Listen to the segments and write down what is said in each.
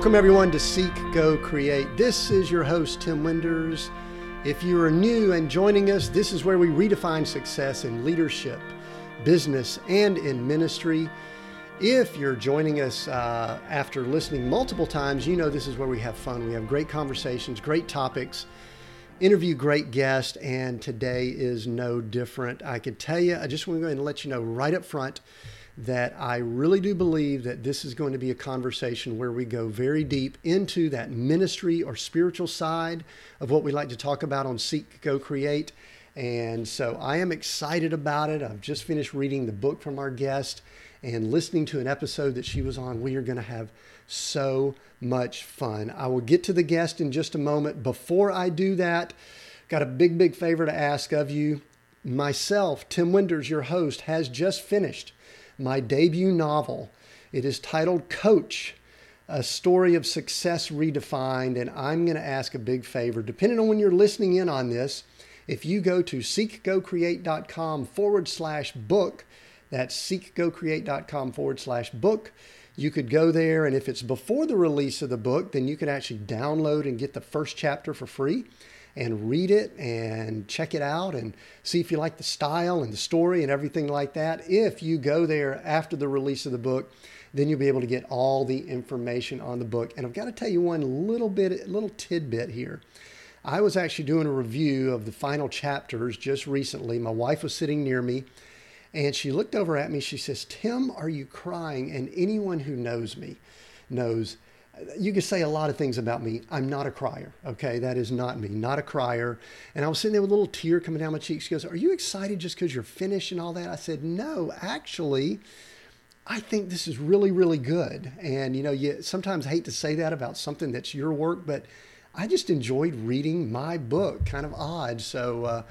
Welcome, everyone, to Seek, Go, Create. This is your host, Tim Winders. If you are new and joining us, this is where we redefine success in leadership, business, and in ministry. If you're joining us uh, after listening multiple times, you know this is where we have fun. We have great conversations, great topics, interview great guests, and today is no different. I could tell you, I just want to go ahead and let you know right up front that I really do believe that this is going to be a conversation where we go very deep into that ministry or spiritual side of what we like to talk about on Seek, Go, Create. And so I am excited about it. I've just finished reading the book from our guest and listening to an episode that she was on. We are going to have so much fun. I will get to the guest in just a moment. Before I do that, got a big, big favor to ask of you. Myself, Tim Winders, your host, has just finished my debut novel. It is titled Coach, a story of success redefined. And I'm going to ask a big favor. Depending on when you're listening in on this, if you go to seekgocreate.com forward slash book, that's seekgocreate.com forward slash book. You could go there, and if it's before the release of the book, then you can actually download and get the first chapter for free and read it and check it out and see if you like the style and the story and everything like that. If you go there after the release of the book, then you'll be able to get all the information on the book. And I've got to tell you one little bit, little tidbit here. I was actually doing a review of the final chapters just recently. My wife was sitting near me and she looked over at me. She says, Tim, are you crying? And anyone who knows me knows you can say a lot of things about me. I'm not a crier. Okay. That is not me, not a crier. And I was sitting there with a little tear coming down my cheek. She goes, Are you excited just because you're finished and all that? I said, No, actually. I think this is really, really good. And, you know, you sometimes hate to say that about something that's your work, but I just enjoyed reading my book. Kind of odd. So, uh,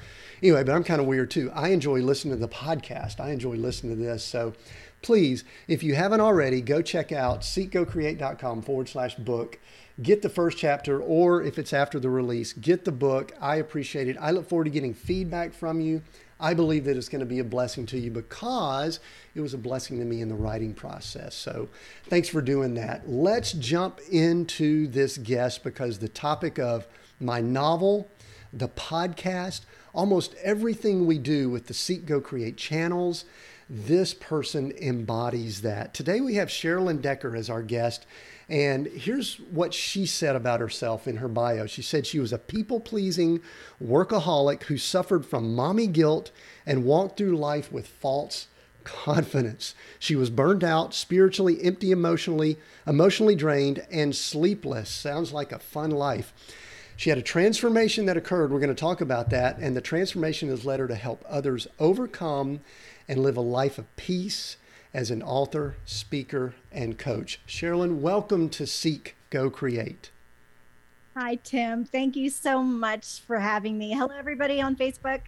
anyway, but I'm kind of weird too. I enjoy listening to the podcast. I enjoy listening to this. So, please, if you haven't already, go check out seekgocreate.com forward slash book. Get the first chapter, or if it's after the release, get the book. I appreciate it. I look forward to getting feedback from you. I believe that it's going to be a blessing to you because it was a blessing to me in the writing process. So thanks for doing that. Let's jump into this guest because the topic of my novel, the podcast, almost everything we do with the Seek Go Create channels this person embodies that. Today we have Sherilyn Decker as our guest. And here's what she said about herself in her bio. She said she was a people pleasing workaholic who suffered from mommy guilt and walked through life with false confidence. She was burned out, spiritually empty emotionally, emotionally drained, and sleepless. Sounds like a fun life. She had a transformation that occurred. We're going to talk about that. And the transformation has led her to help others overcome and live a life of peace as an author, speaker, and coach. Sherilyn, welcome to Seek, Go Create. Hi, Tim. Thank you so much for having me. Hello, everybody on Facebook.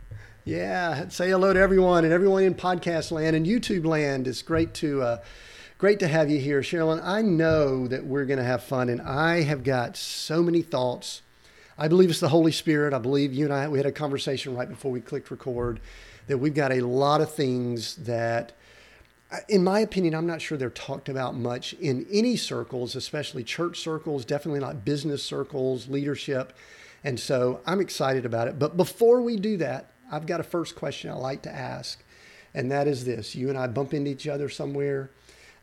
Yeah, say hello to everyone and everyone in podcast land and YouTube land. It's great to uh, great to have you here, Sherilyn. I know that we're going to have fun, and I have got so many thoughts. I believe it's the Holy Spirit. I believe you and I we had a conversation right before we clicked record that we've got a lot of things that, in my opinion, I'm not sure they're talked about much in any circles, especially church circles, definitely not business circles, leadership. And so I'm excited about it. But before we do that, I've got a first question I like to ask, and that is this You and I bump into each other somewhere,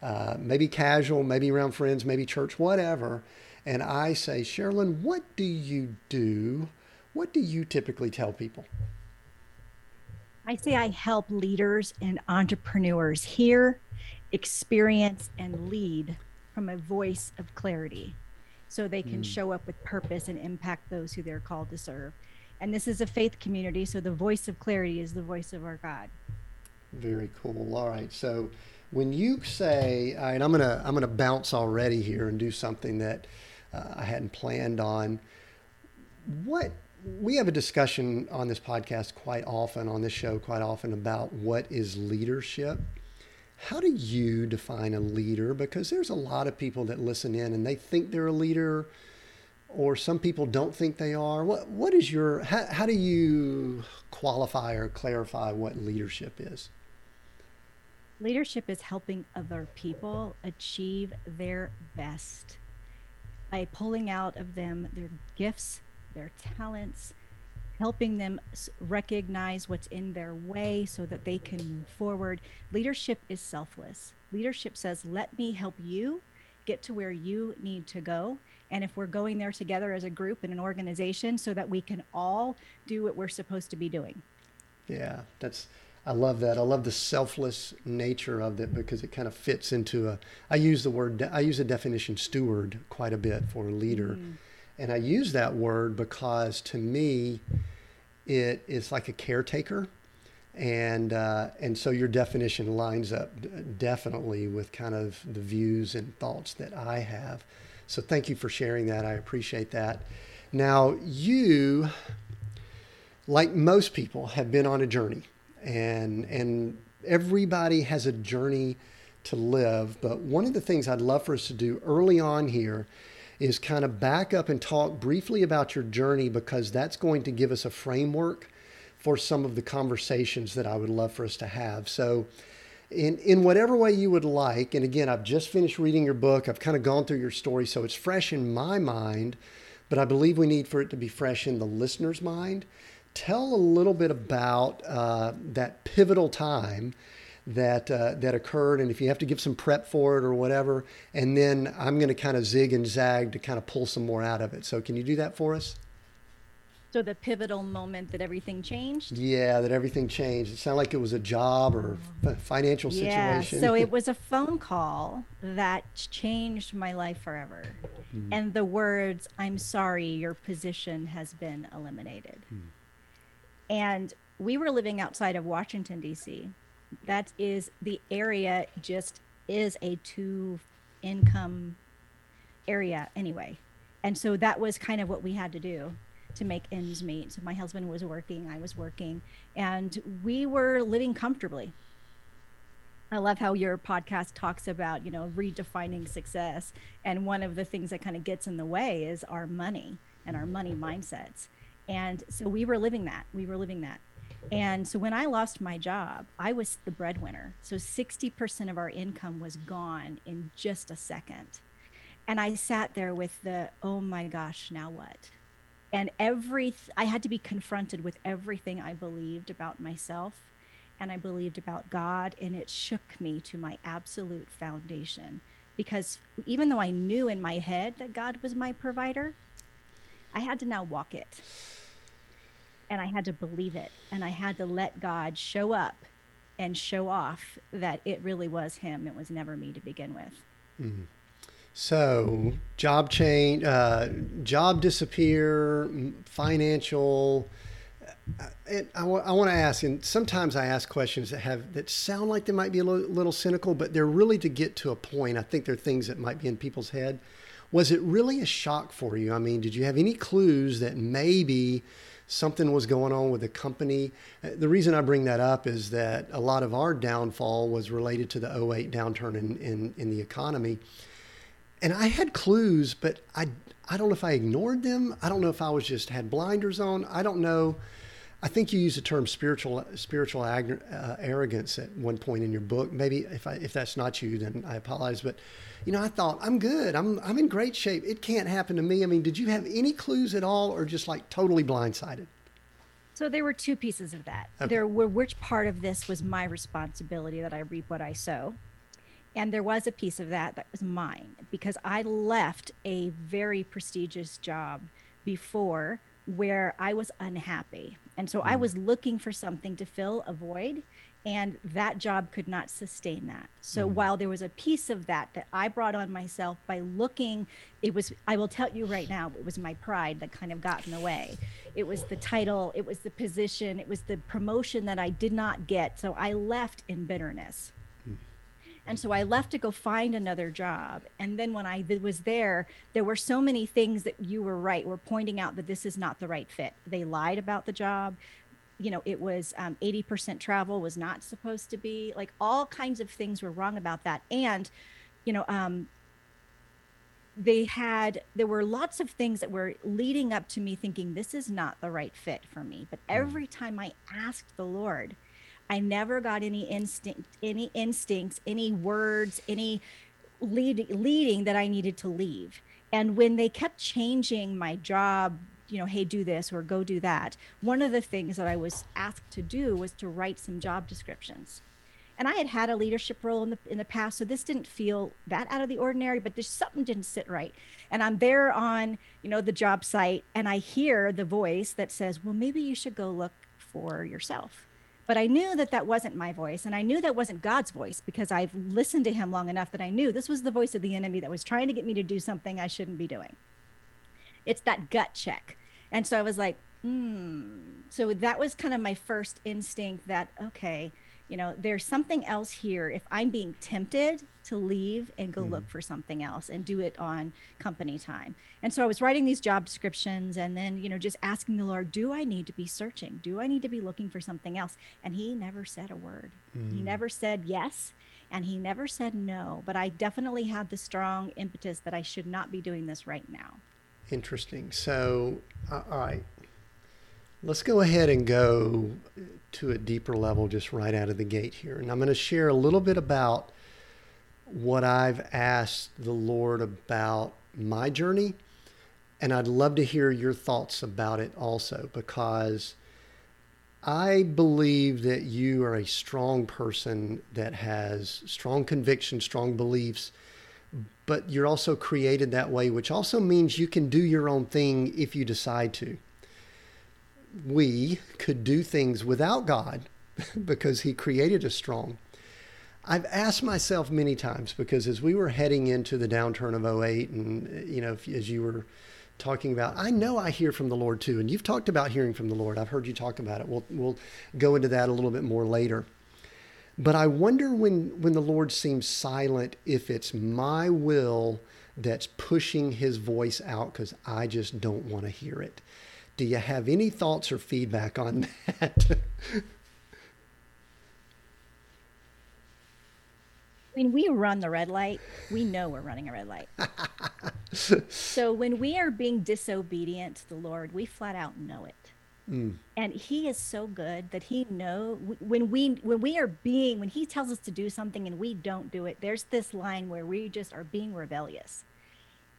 uh, maybe casual, maybe around friends, maybe church, whatever. And I say, Sherilyn, what do you do? What do you typically tell people? I say I help leaders and entrepreneurs hear, experience, and lead from a voice of clarity so they can mm. show up with purpose and impact those who they're called to serve. And this is a faith community, so the voice of clarity is the voice of our God. Very cool. All right. So when you say, and I'm gonna I'm gonna bounce already here and do something that uh, I hadn't planned on. What we have a discussion on this podcast quite often, on this show quite often, about what is leadership. How do you define a leader? Because there's a lot of people that listen in and they think they're a leader, or some people don't think they are. What what is your how, how do you qualify or clarify what leadership is? Leadership is helping other people achieve their best by pulling out of them their gifts, their talents, helping them recognize what's in their way so that they can move forward. Leadership is selfless. Leadership says, let me help you get to where you need to go. And if we're going there together as a group in an organization so that we can all do what we're supposed to be doing. Yeah, that's I love that. I love the selfless nature of it because it kind of fits into a. I use the word. I use the definition steward quite a bit for a leader, mm. And I use that word because to me, it is like a caretaker, and uh, and so your definition lines up definitely with kind of the views and thoughts that I have. So thank you for sharing that. I appreciate that. Now you, like most people, have been on a journey and and everybody has a journey to live. But one of the things I'd love for us to do early on here is kind of back up and talk briefly about your journey because that's going to give us a framework for some of the conversations that I would love for us to have. So, in, in whatever way you would like, and again, I've just finished reading your book, I've kind of gone through your story, so it's fresh in my mind, but I believe we need for it to be fresh in the listener's mind tell a little bit about uh, that pivotal time that uh, that occurred, and if you have to give some prep for it or whatever, and then I'm going to kind of zig and zag to kind of pull some more out of it. So, can you do that for us? So the pivotal moment that everything changed. Yeah, that everything changed. It sounded like it was a job or financial situation. Yeah, so it was a phone call that changed my life forever. Mm. And the words, "I'm sorry, your position has been eliminated." Mm. And we were living outside of Washington, D.C. That is the area, just is a two income area anyway. And so that was kind of what we had to do to make ends meet. So my husband was working, I was working, and we were living comfortably. I love how your podcast talks about, you know, redefining success. And one of the things that kind of gets in the way is our money and our money mindsets. And so we were living that. We were living that. And so when I lost my job, I was the breadwinner. So 60% of our income was gone in just a second. And I sat there with the, oh my gosh, now what? And every, I had to be confronted with everything I believed about myself and I believed about God. And it shook me to my absolute foundation because even though I knew in my head that God was my provider, I had to now walk it and I had to believe it and I had to let God show up and show off that it really was him. It was never me to begin with. Mm-hmm. so job change uh, job disappear financial uh, and I, w- I want to ask and sometimes i ask questions that have that sound like they might be a little, little cynical but they're really to get to a point i think they're things that might be in people's head. Was it really a shock for you? I mean did you have any clues that maybe something was going on with the company. Uh, the reason I bring that up is that a lot of our downfall was related to the 08 downturn in, in, in the economy. And I had clues, but I, I don't know if I ignored them. I don't know if I was just had blinders on. I don't know. I think you use the term spiritual spiritual ag- uh, arrogance at one point in your book. Maybe if I, if that's not you, then I apologize. But you know, I thought I'm good. I'm I'm in great shape. It can't happen to me. I mean, did you have any clues at all, or just like totally blindsided? So there were two pieces of that. Okay. There were which part of this was my responsibility that I reap what I sow. And there was a piece of that that was mine because I left a very prestigious job before where I was unhappy. And so mm. I was looking for something to fill a void and that job could not sustain that so mm-hmm. while there was a piece of that that i brought on myself by looking it was i will tell you right now it was my pride that kind of got in the way it was the title it was the position it was the promotion that i did not get so i left in bitterness mm. And so I left to go find another job. And then when I was there, there were so many things that you were right, were pointing out that this is not the right fit. They lied about the job you know it was um, 80% travel was not supposed to be like all kinds of things were wrong about that and you know um, they had there were lots of things that were leading up to me thinking this is not the right fit for me but hmm. every time i asked the lord i never got any instinct any instincts any words any lead, leading that i needed to leave And when they kept changing my job, you know, hey, do this or go do that, one of the things that I was asked to do was to write some job descriptions. And I had had a leadership role in the in the past, so this didn't feel that out of the ordinary. But there's something didn't sit right, and I'm there on you know the job site, and I hear the voice that says, "Well, maybe you should go look for yourself." But I knew that that wasn't my voice, and I knew that wasn't God's voice because I've listened to Him long enough that I knew this was the voice of the enemy that was trying to get me to do something I shouldn't be doing. It's that gut check, and so I was like, "Hmm." So that was kind of my first instinct that okay you know there's something else here if i'm being tempted to leave and go mm. look for something else and do it on company time. And so i was writing these job descriptions and then you know just asking the lord do i need to be searching? Do i need to be looking for something else? And he never said a word. Mm. he never said yes and he never said no but i definitely had the strong impetus that i should not be doing this right now. Interesting. So all right. Let's go ahead and go to a deeper level just right out of the gate here. And I'm going to share a little bit about what I've asked the Lord about my journey. And I'd love to hear your thoughts about it also, because I believe that you are a strong person that has strong convictions, strong beliefs, but you're also created that way, which also means you can do your own thing if you decide to we could do things without God because He created us strong. I've asked myself many times because as we were heading into the downturn of 08 and you know as you were talking about I know I hear from the Lord too and you've talked about hearing from the Lord. I've heard you talk about it. We'll we'll go into that a little bit more later. But I wonder when when the Lord seems silent if it's my will that's pushing his voice out cuz I just don't want to hear it. Do you have any thoughts or feedback on that? When we run the red light, we know we're running a red light. so when we are being disobedient to the Lord, we flat out know it. Mm. And he is so good that he know when we when we are being when he tells us to do something and we don't do it, there's this line where we just are being rebellious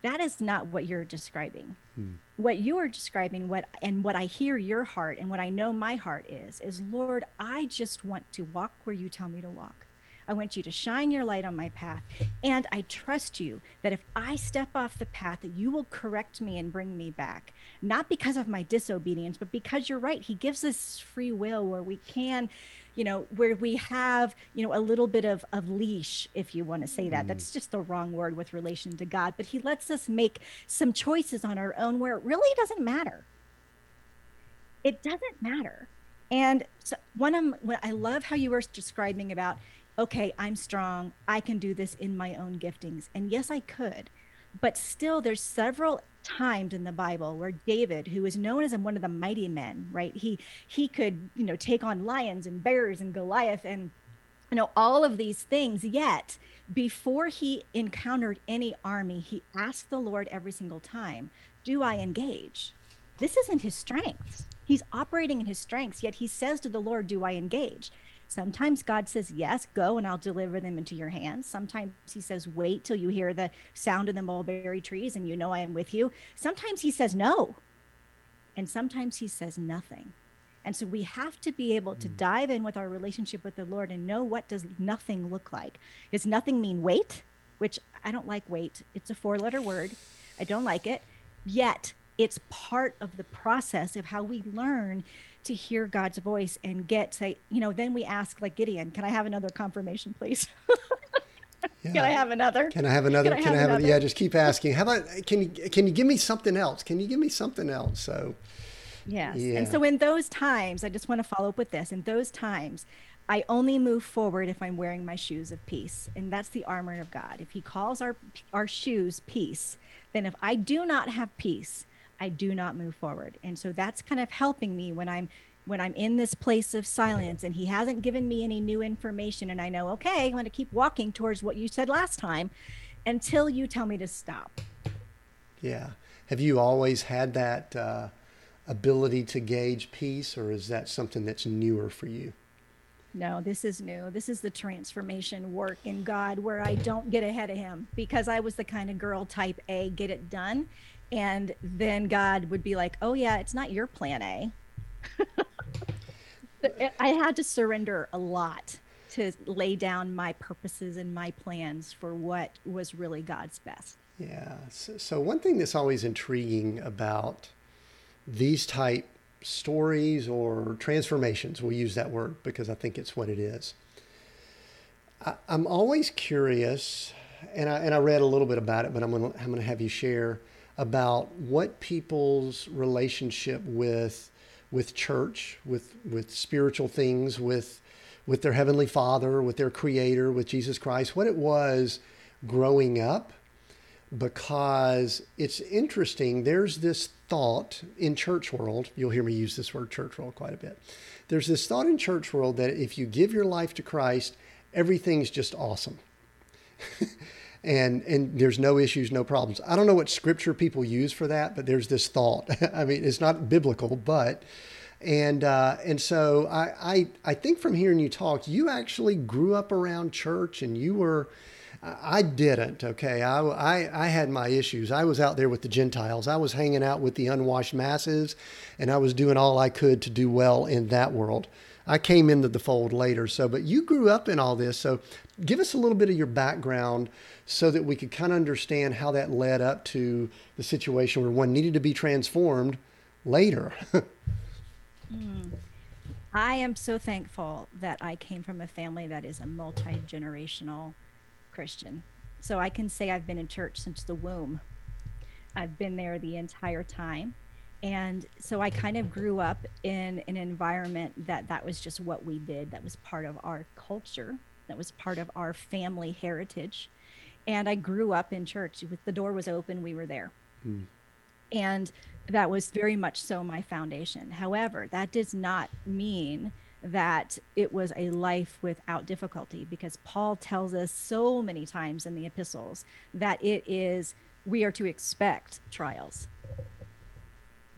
that is not what you're describing hmm. what you are describing what and what i hear your heart and what i know my heart is is lord i just want to walk where you tell me to walk i want you to shine your light on my path. And i trust you that if i step off the path that you will correct me and bring me back. Not because of my disobedience but because you're right. He gives us free will where we can you know where we have you know a little bit of of leash if you want to say that. Mm. that's just the wrong word with relation to god but he lets us make some choices on our own where it really doesn't matter. It doesn't matter. And so one of what i love how you were describing about okay i'm strong i can do this in my own giftings. And yes i could but still there's several times in the Bible where David, who is known as one of the mighty men, right? He he could, you know, take on lions and bears and Goliath and you know all of these things. Yet before he encountered any army he asked the lord every single time do i engage? This isn't his strength. He's operating in his strengths yet he says to the lord do i engage Sometimes God says, Yes, go and I'll deliver them into your hands. Sometimes He says, Wait till you hear the sound of the mulberry trees and you know I am with you. Sometimes He says, No. And sometimes He says nothing. And so we have to be able to hmm. dive in with our relationship with the Lord and know what does nothing look like. Does nothing mean wait? Which I don't like wait. It's a four letter word. I don't like it. Yet it's part of the process of how we learn to hear God's voice and get say, you know, then we ask like Gideon, can I have another confirmation, please? yeah. Can I have another? Can I have another? Can I have, have another? yeah, just keep asking. How about can you can you give me something else? Can you give me something else? So Yes. Yeah. And so in those times, I just want to follow up with this. In those times, I only move forward if I'm wearing my shoes of peace. And that's the armor of God. If he calls our our shoes peace, then if I do not have peace, I do not move forward. And so that's kind of helping me when I'm when I'm in this place of silence and he hasn't given me any new information and I know, okay, I'm going to keep walking towards what you said last time until you tell me to stop. Yeah. Have you always had that uh, ability to gauge peace or is that something that's newer for you? no, this is new. This is the transformation work in God where I don't get ahead of him because I was the kind of girl type A, get it done. And then God would be like, oh, yeah, it's not your plan A. I had to surrender a lot to lay down my purposes and my plans for what was really God's best. Yeah. So, so one thing that's always intriguing about these type stories or transformations, we'll use that word because I think it's what it is. I, am always curious, and I, and I read a little bit about it, but I'm going to I'm going to have you share about what people's relationship with with church, with with spiritual things, with with their heavenly Father, with their Creator, with Jesus Christ, what it was growing up because it's interesting. There's this thought in church world. You'll hear me use this word church world quite a bit. There's this thought in church world that if you give your life to Christ, everything's just awesome. and and there's no issues, no problems. I don't know what scripture people use for that, but there's this thought. I mean, it's not biblical, but and uh, and so I, I I think from hearing you talk, you actually grew up around church, and you were I didn't. Okay, I, I, I had my issues. I was out there with the Gentiles. I was hanging out with the unwashed masses, and I was doing all I could to do well in that world. I came into the fold later. So, but you grew up in all this. So, give us a little bit of your background so that we could kind of understand how that led up to the situation where one needed to be transformed later. mm. I am so thankful that I came from a family that is a multi generational Christian. So I can say I've been in church since the womb. I've been there the entire time. And so I kind of grew up in an environment that that was just what we did. That was part of our culture. That was part of our family heritage. And I grew up in church. With the door was open, we were there. Mm. And that was very much so my foundation. However, that does not mean that it was a life without difficulty because Paul tells us so many times in the epistles that it is, we are to expect trials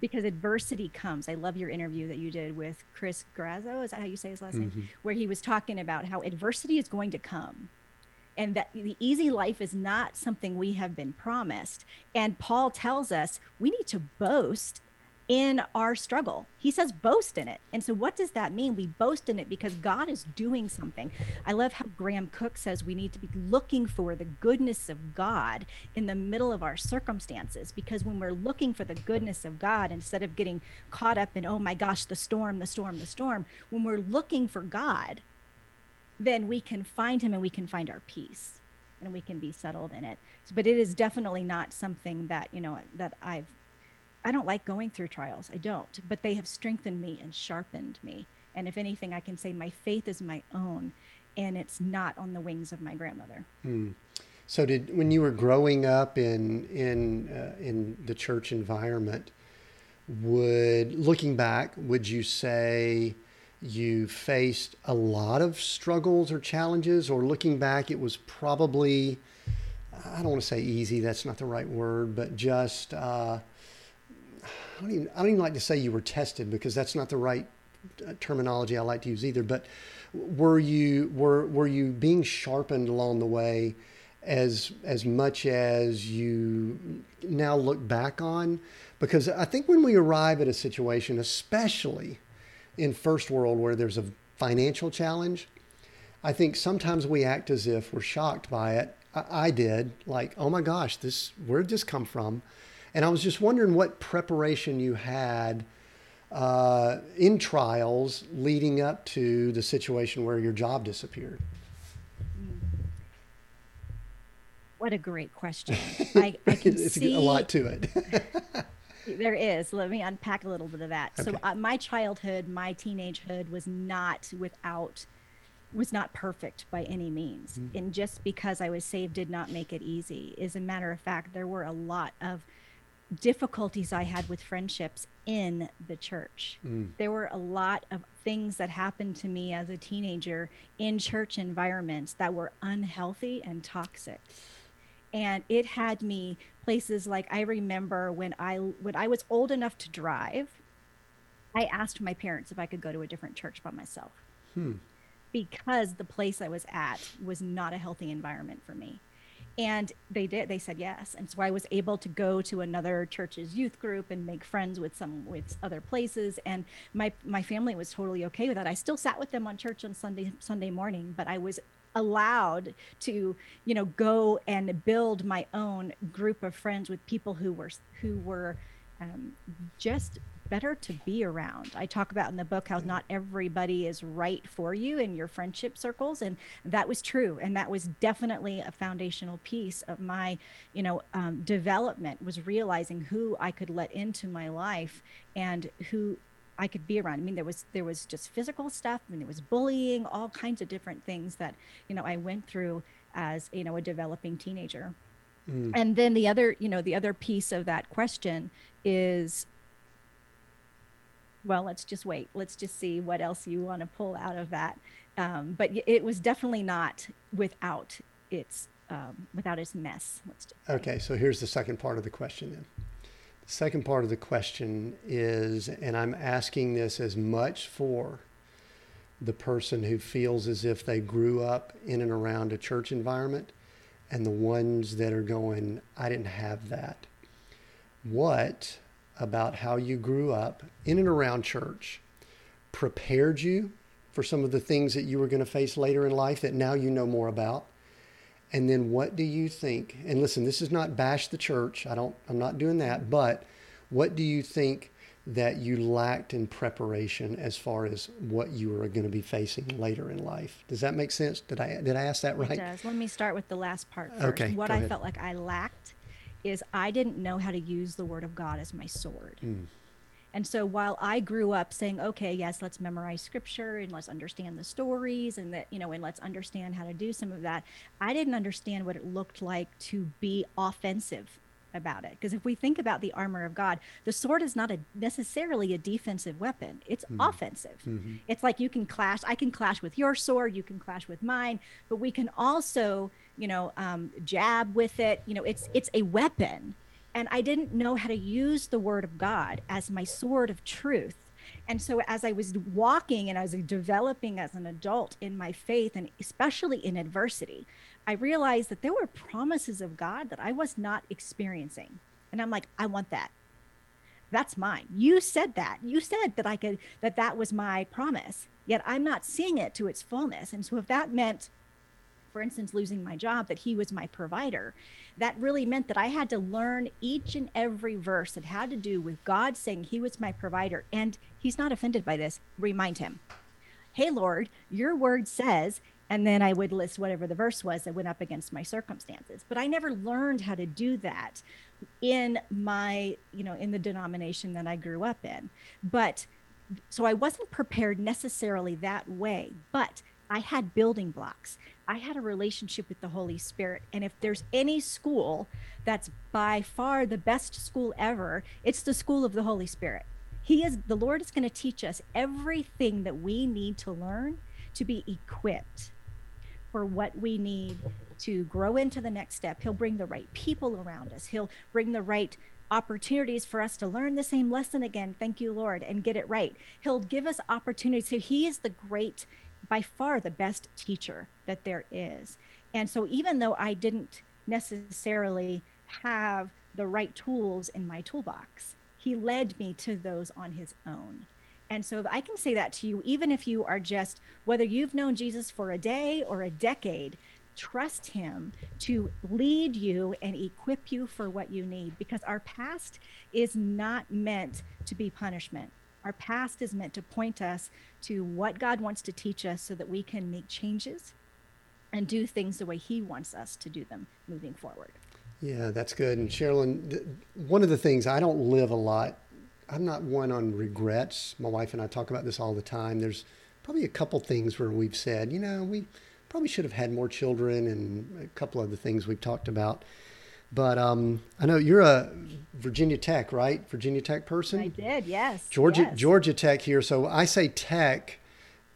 because adversity comes. I love your interview that you did with Chris Grazzo. Is that how you say his last mm-hmm. name? Where he was talking about how adversity is going to come and that the easy life is not something we have been promised. And Paul tells us we need to boast in our struggle. He says boast in it. And so what does that mean? We boast in it because God is doing something. I love how Graham Cooke says we need to be looking for the goodness of God in the middle of our circumstances because when we're looking for the goodness of God instead of getting caught up in oh my gosh the storm, the storm, the storm, when we're looking for God, then we can find him and we can find our peace and we can be settled in it. So, but it is definitely not something that, you know, that I've I don't like going through trials. I don't, but they have strengthened me and sharpened me. And if anything, I can say my faith is my own, and it's not on the wings of my grandmother. Hmm. So, did when you were growing up in in uh, in the church environment, would looking back, would you say you faced a lot of struggles or challenges, or looking back, it was probably I don't want to say easy. That's not the right word, but just uh, I don't even I don't even like to say you were tested because that's not the right uh, terminology I like to use either. But were you were were you being sharpened along the way as as much as you now look back on? Because I think when we arrive at a situation, especially in first world where there's a financial challenge, I think sometimes we act as if we're shocked by it. I, I did, like, oh my gosh, this where did this come from? And I was just wondering what preparation you had uh, in trials leading up to the situation where your job disappeared. What a great question. I, I can it's see a lot to it. there is. Let me unpack a little bit of that. Okay. So, uh, my childhood, my teenagehood was not without was not perfect by any means. Mm-hmm. And just because I was saved did not make it easy. As a matter of fact, there were a lot of difficulties I had with friendships in the church. Mm. There were a lot of things that happened to me as a teenager in church environments that were unhealthy and toxic. And it had me places like I remember when I when I was old enough to drive, I asked my parents if I could go to a different church by myself. Hmm. because the place I was at was not a healthy environment for me. And they did, they said yes. And so I was able to go to another church's youth group and make friends with some, with other places. And my, my family was totally okay with that. I still sat with them on church on Sunday, Sunday morning, but I was allowed to you know go and build my own group of friends with people who were who were um, just better to be around. I talk about in the book how not everybody is right for you in your friendship circles, and that was true. And that was definitely a foundational piece of my, you know, um, development was realizing who I could let into my life and who I could be around. I mean, there was there was just physical stuff. I mean, there was bullying, all kinds of different things that you know I went through as you know a developing teenager. Mm. And then the other, you know, the other piece of that question is well, let's just wait. Let's just see what else you want to pull out of that. Um, but it was definitely not without its um, without its mess. okay, so here's the second part of the question then. The second part of the question is, and I'm asking this as much for the person who feels as if they grew up in and around a church environment and the ones that are going, I didn't have that. What about how you grew up in and around church prepared you for some of the things that you were going to face later in life that now you know more about? And then what do you think? And listen, this is not bash the church. I don't I'm not doing that, but what do you think that you lacked in preparation as far as what you were going to be facing later in life? Does that make sense? Did I did I ask that right? It does. Let me start with the last part first. Okay, what I felt like I lacked is I didn't know how to use the word of God as my sword. Mm. And so while I grew up saying, okay, yes, let's memorize scripture and let's understand the stories and that, you know, and let's understand how to do some of that, I didn't understand what it looked like to be offensive about it. Because if we think about the armor of God, the sword is not a necessarily a defensive weapon. It's mm-hmm. offensive. Mm-hmm. It's like you can clash. I can clash with your sword. You can clash with mine. But we can also, you know, um, jab with it. You know, it's it's a weapon. And I didn't know how to use the word of God as my sword of truth. And so, as I was walking and I was developing as an adult in my faith, and especially in adversity, I realized that there were promises of God that I was not experiencing. And I'm like, I want that. That's mine. You said that. You said that I could, that that was my promise. Yet I'm not seeing it to its fullness. And so if that meant, for instance, losing my job, that he was my provider, that really meant that I had to learn each and every verse that had to do with God saying he was my provider. And he's not offended by this. Remind him, Hey, Lord, your word says and then I would list whatever the verse was that went up against my circumstances. But I never learned how to do that in my, you know, in the denomination that I grew up in. But so I wasn't prepared necessarily that way, but I had building blocks. I had a relationship with the Holy Spirit. And if there's any school that's by far the best school ever, it's the school of the Holy Spirit. He is the Lord is going to teach us everything that we need to learn to be equipped for what we need to grow into the next step. He'll bring the right people around us. He'll bring the right opportunities for us to learn the same lesson again. Thank you, Lord, and get it right. He'll give us opportunities. So He is the great, by far the best teacher that there is. And so even though I didn't necessarily have the right tools in my toolbox, He led me to those on His own. And so I can say that to you, even if you are just, whether you've known Jesus for a day or a decade, trust him to lead you and equip you for what you need because our past is not meant to be punishment. Our past is meant to point us to what God wants to teach us so that we can make changes and do things the way he wants us to do them moving forward. Yeah, that's good. And Sherilyn, one of the things I don't live a lot I'm not one on regrets. My wife and I talk about this all the time. There's probably a couple things where we've said, you know, we probably should have had more children and a couple other things we've talked about. But um, I know you're a Virginia Tech, right? Virginia Tech person. I did, yes. Georgia yes. Georgia Tech here. So I say Tech,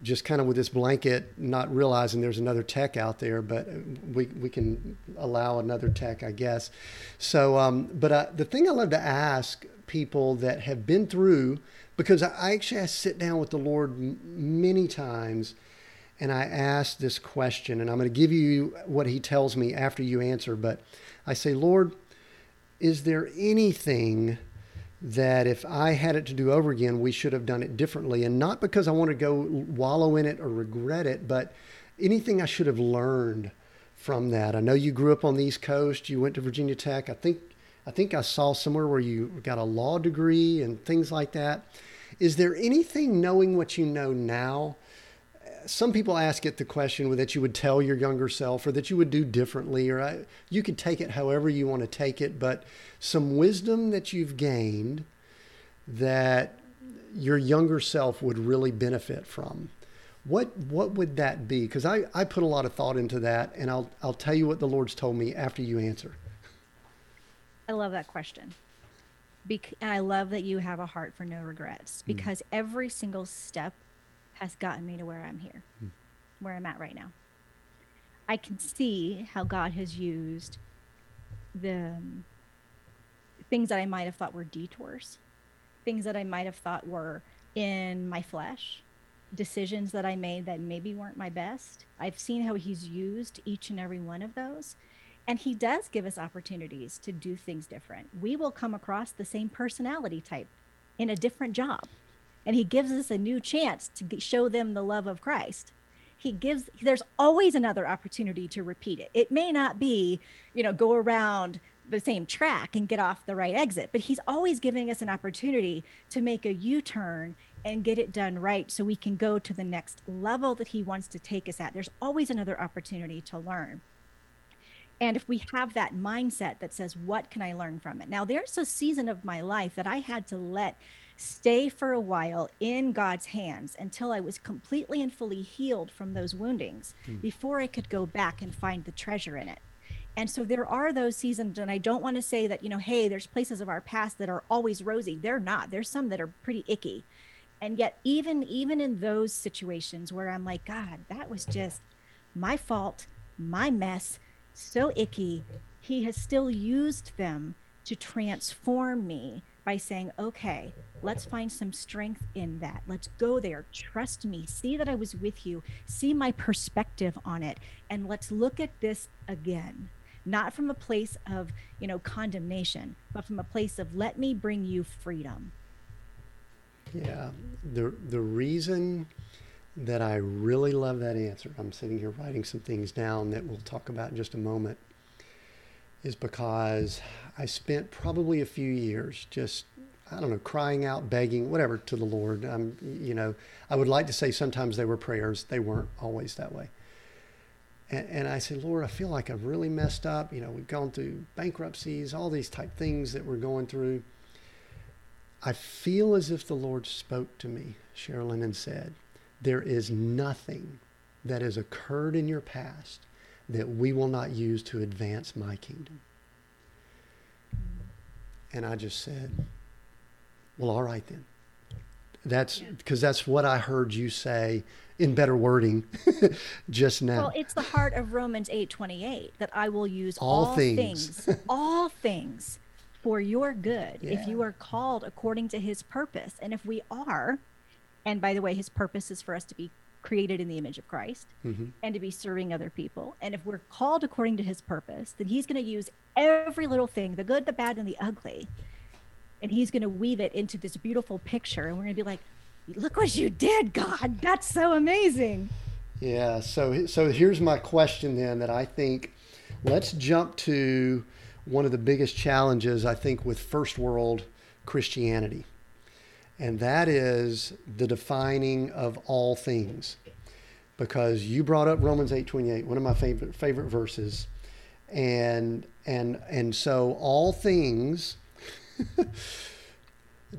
just kind of with this blanket, not realizing there's another Tech out there, but we we can allow another Tech, I guess. So, um, but uh, the thing I love to ask people that have been through, because I actually I sit down with the Lord many times, and I ask this question, and I'm going to give you what he tells me after you answer. But I say, Lord, is there anything that if I had it to do over again, we should have done it differently? And not because I want to go wallow in it or regret it, but anything I should have learned from that. I know you grew up on the East Coast. You went to Virginia Tech. I think I think I saw somewhere where you got a law degree and things like that. Is there anything knowing what you know now? Some people ask it the question that you would tell your younger self or that you would do differently, or I, you could take it however you want to take it, but some wisdom that you've gained that your younger self would really benefit from. What what would that be? Because I, I put a lot of thought into that, and I'll I'll tell you what the Lord's told me after you answer. I love that question. Bec- and I love that you have a heart for no regrets hmm. because mm. every single step has gotten me to where I'm here, mm. where I'm at right now. I can see how God has used the um, things that I might have thought were detours, things that I might have thought were in my flesh, decisions that I made that maybe weren't my best. I've seen how He's used each and every one of those and he does give us opportunities to do things different. We will come across the same personality type in a different job. And he gives us a new chance to show them the love of Christ. He gives, there's always another opportunity to repeat it. It may not be, you know, go around the same track and get off the right exit, but he's always giving us an opportunity to make a U turn and get it done right so we can go to the next level that he wants to take us at. There's always another opportunity to learn. And if we have that mindset that says, what can I learn from it? Now, there's a season of my life that I had to let stay for a while in God's hands until I was completely and fully healed from those woundings mm. before I could go back and find the treasure in it. And so there are those seasons, and I don't want to say that, you know, hey, there's places of our past that are always rosy. They're not. There's some that are pretty icky. And yet, even even in those situations where I'm like, God, that was just my fault, my mess so icky, he has still used them to transform me by saying, okay, let's find some strength in that. Let's go there. Trust me. See that I was with you. See my perspective on it. And let's look at this again. Not from a place of, you know, condemnation, but from a place of let me bring you freedom. Yeah. The the reason that I really love that answer. I'm sitting here writing some things down that we'll talk about in just a moment. Is because I spent probably a few years just I don't know, crying out, begging, whatever to the Lord. Um, you know, I would like to say sometimes they were prayers. They weren't always that way. And, and I said, Lord, I feel like I've really messed up. You know, we've gone through bankruptcies, all these type things that we're going through. I feel as if the Lord spoke to me, Sherilyn, and said, there is nothing that has occurred in your past that we will not use to advance my kingdom. And I just said, well, all right then. That's because that's what I heard you say in better wording just now. Well, it's the heart of Romans 8:28 that I will use all, all things, things all things for your good yeah. if you are called according to his purpose. And if we are, and by the way, his purpose is for us to be created in the image of Christ mm-hmm. and to be serving other people. And if we're called according to his purpose, then he's going to use every little thing, the good, the bad, and the ugly, and he's going to weave it into this beautiful picture. And we're going to be like, look what you did, God. That's so amazing. Yeah. So, so here's my question then that I think let's jump to one of the biggest challenges, I think, with first world Christianity and that is the defining of all things. Because you brought up Romans 8:28, one of my favorite favorite verses. And and and so all things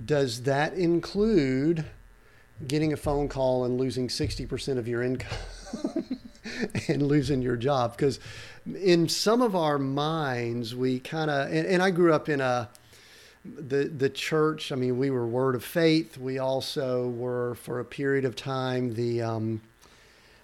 does that include getting a phone call and losing 60% of your income and losing your job because in some of our minds we kind of and, and, i grew up in a the the church. I mean, we were Word of Faith. We also were for a period of time the um,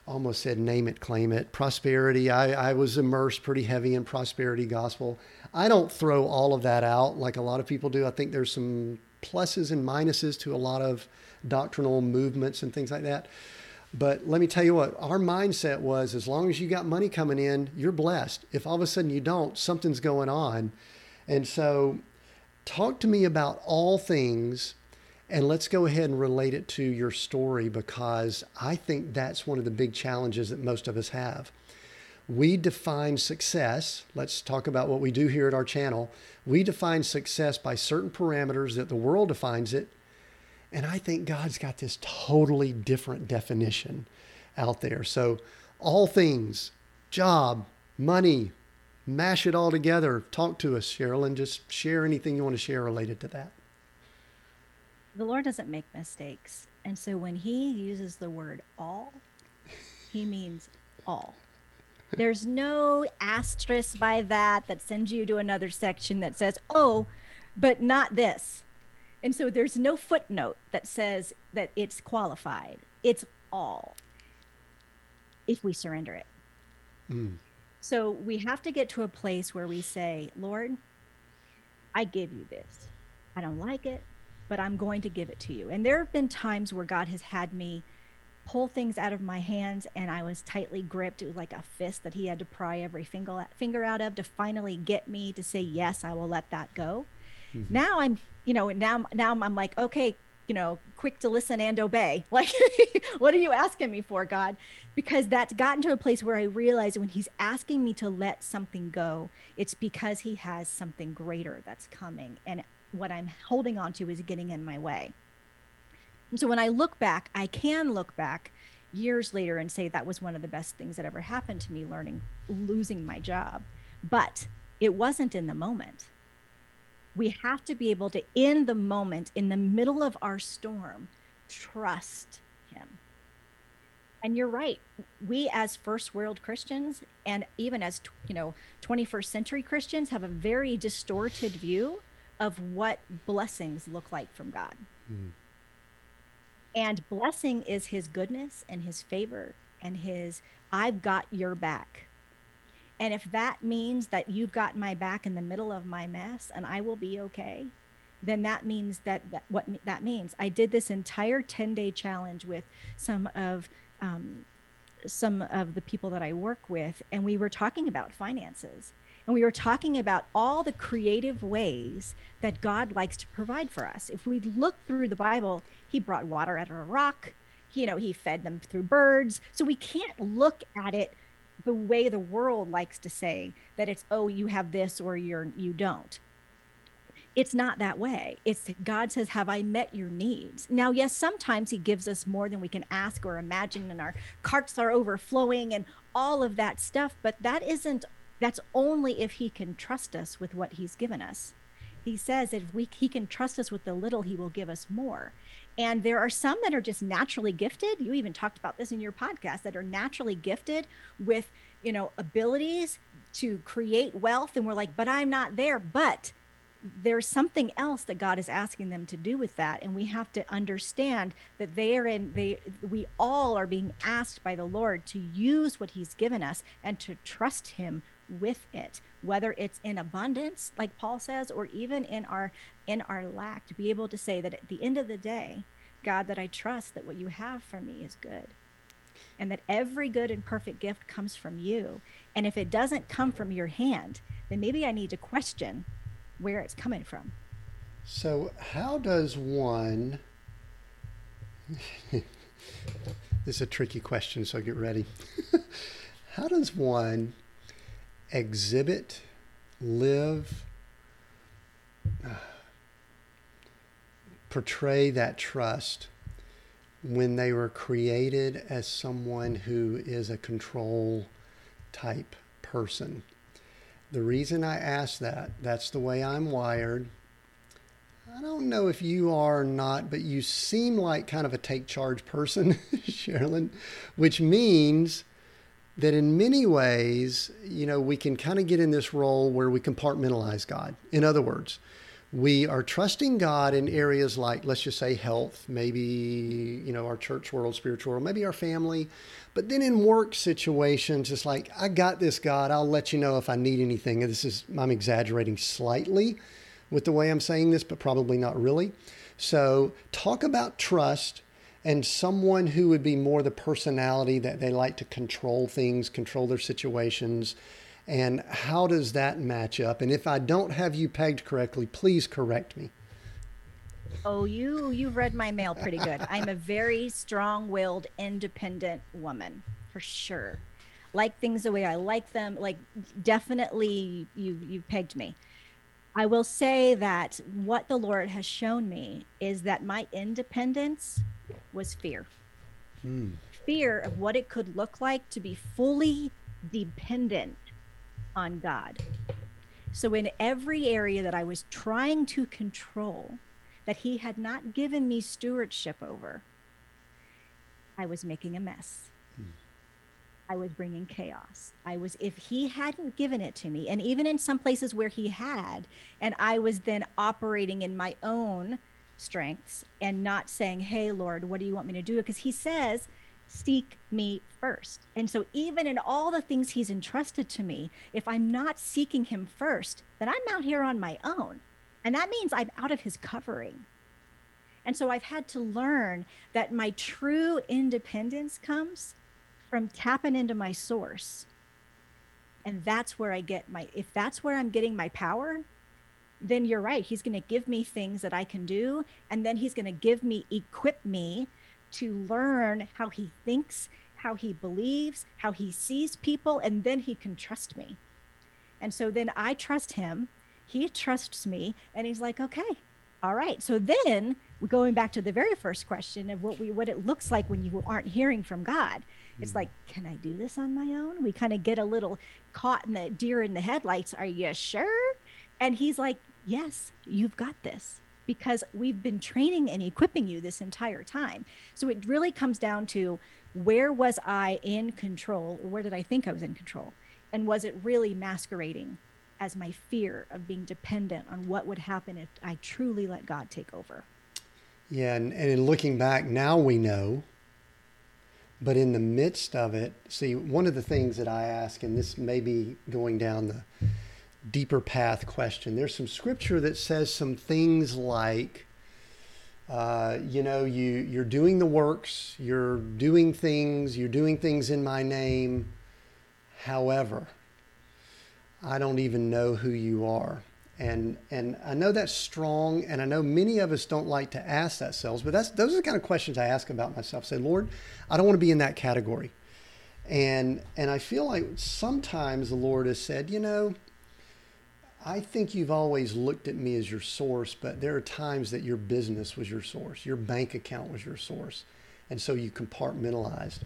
almost said name it, claim it, prosperity. I, I was immersed pretty heavy in prosperity gospel. I don't throw all of that out like a lot of people do. I think there's some pluses and minuses to a lot of doctrinal movements and things like that. But let me tell you what, our mindset was as long as you got money coming in, you're blessed. If all of a sudden you don't, something's going on. And so, talk to me about all things and let's go ahead and relate it to your story because I think that's one of the big challenges that most of us have. We define success. Let's talk about what we do here at our channel. We define success by certain parameters that the world defines it. And I think God's got this totally different definition out there. So, all things, job, money, mash it all together. Talk to us, Cheryl, and just share anything you want to share related to that the Lord doesn't make mistakes. And so when he uses the word all, he means all. There's no asterisk by that that sends you to another section that says, oh, but not this. And so there's no footnote that says that it's qualified. It's all if we surrender it. Mm. So we have to get to a place where we say, Lord, I give you this. I don't like it but I'm going to give it to you. And there have been times where God has had me pull things out of my hands and I was tightly gripped. It was like a fist that he had to pry every finger, finger out of to finally get me to say, yes, I will let that go. Mm-hmm. Now I'm, you know, now, now I'm like, okay, you know, quick to listen and obey. Like, what are you asking me for, God? Because that's gotten to a place where I realize when He's asking me to let something go, it's because He has something greater that's coming. And what I'm holding on to is getting in my way. And so when I look back, I can look back years later and say that was one of the best things that ever happened to me learning losing my job. But it wasn't in the moment. We have to be able to, in the moment, in the middle of our storm, trust Him. And you're right. We, as first world Christians, and even as you know, 21st century Christians, have a very distorted view of what blessings look like from God. Mm. And blessing is his goodness and his favor and his, I've got your back. And if that means that you've got my back in the middle of my mess and I will be okay, then that means that, that what that means. I did this entire 10 day challenge with some of um, some of the people that I work with, and we were talking about finances. And we were talking about all the creative ways that God likes to provide for us. If we look through the Bible, He brought water out of a rock, you know, He fed them through birds. So we can't look at it the way the world likes to say that it's, oh, you have this or you're, you don't. It's not that way. It's God says, Have I met your needs? Now, yes, sometimes He gives us more than we can ask or imagine, and our carts are overflowing and all of that stuff, but that isn't that's only if he can trust us with what he's given us. He says if we he can trust us with the little, he will give us more. And there are some that are just naturally gifted. You even talked about this in your podcast that are naturally gifted with, you know, abilities to create wealth and we're like, "But I'm not there." But there's something else that God is asking them to do with that and we have to understand that they are in they we all are being asked by the Lord to use what he's given us and to trust him with it whether it's in abundance like paul says or even in our in our lack to be able to say that at the end of the day god that i trust that what you have for me is good and that every good and perfect gift comes from you. And if it doesn't come from your hand then maybe i need to question where it's coming from. So how does one this is a tricky question so get ready. How does one exhibit, live, uh, portray that trust when they were created as someone who is a control type person. The reason I ask that, that's the way I'm wired. I don't know if you are or not, but you seem like kind of a take charge person, Sherilyn, which means that in many ways, you know, we can kind of get in this role where we compartmentalize God. In other words, we are trusting God in areas like, let's just say, health, maybe, you know, our church world, spiritual world, maybe our family. But then in work situations, it's like, I got this, God. I'll let you know if I need anything. this is, I'm exaggerating slightly with the way I'm saying this, but probably not really. So, talk about trust and someone who would be more the personality that they like to control things, control their situations. And how does that match up? And if I don't have you pegged correctly, please correct me. Oh, you you've read my mail pretty good. I'm a very strong-willed, independent woman, for sure. Like things the way I like them. Like definitely you you pegged me. I will say that what the Lord has shown me is that my independence was fear. Mm. Fear of what it could look like to be fully dependent on God. So, in every area that I was trying to control, that He had not given me stewardship over, I was making a mess. Mm. I was bringing chaos. I was, if He hadn't given it to me, and even in some places where He had, and I was then operating in my own strengths and not saying, Hey, Lord, what do you want me to do? Because He says, seek me first. And so, even in all the things he's entrusted to me, if I'm not seeking him first, then I'm out here on my own. And that means I'm out of his covering. And so, I've had to learn that my true independence comes from tapping into my source. And that's where I get my, if that's where I'm getting my power, then you're right. He's going to give me things that I can do. And then he's going to give me, equip me to learn how he thinks, how he believes, how he sees people, and then he can trust me. And so then I trust him. He trusts me, and he's like, okay, all right. So then going back to the very first question of what we what it looks like when you aren't hearing from God. It's hmm. like, can I do this on my own? We kind of get a little caught in the deer in the headlights. Are you sure? And he's like, yes, you've got this because we've been training and equipping you this entire time. So it really comes down to where was I in control or where did I think I was in control? And was it really masquerading as my fear of being dependent on what would happen if I truly let God take over? Yeah, and, and in looking back, now we know. But in the midst of it, see, one of the things that I ask, and this may be going down the deeper path question. There's some scripture that says some things like, uh, you know, you you're doing the works, you're doing things, you're doing things in my name. However, I don't even know who you are. And and I know that's strong, and I know many of us don't like to ask that selves, but that's those are the kind of questions I ask about myself. Say, Lord, I don't want to be in that category. And and I feel like sometimes the Lord has said, you know, I think you've always looked at me as your source, but there are times that your business was your source, your bank account was your source, and so you compartmentalized.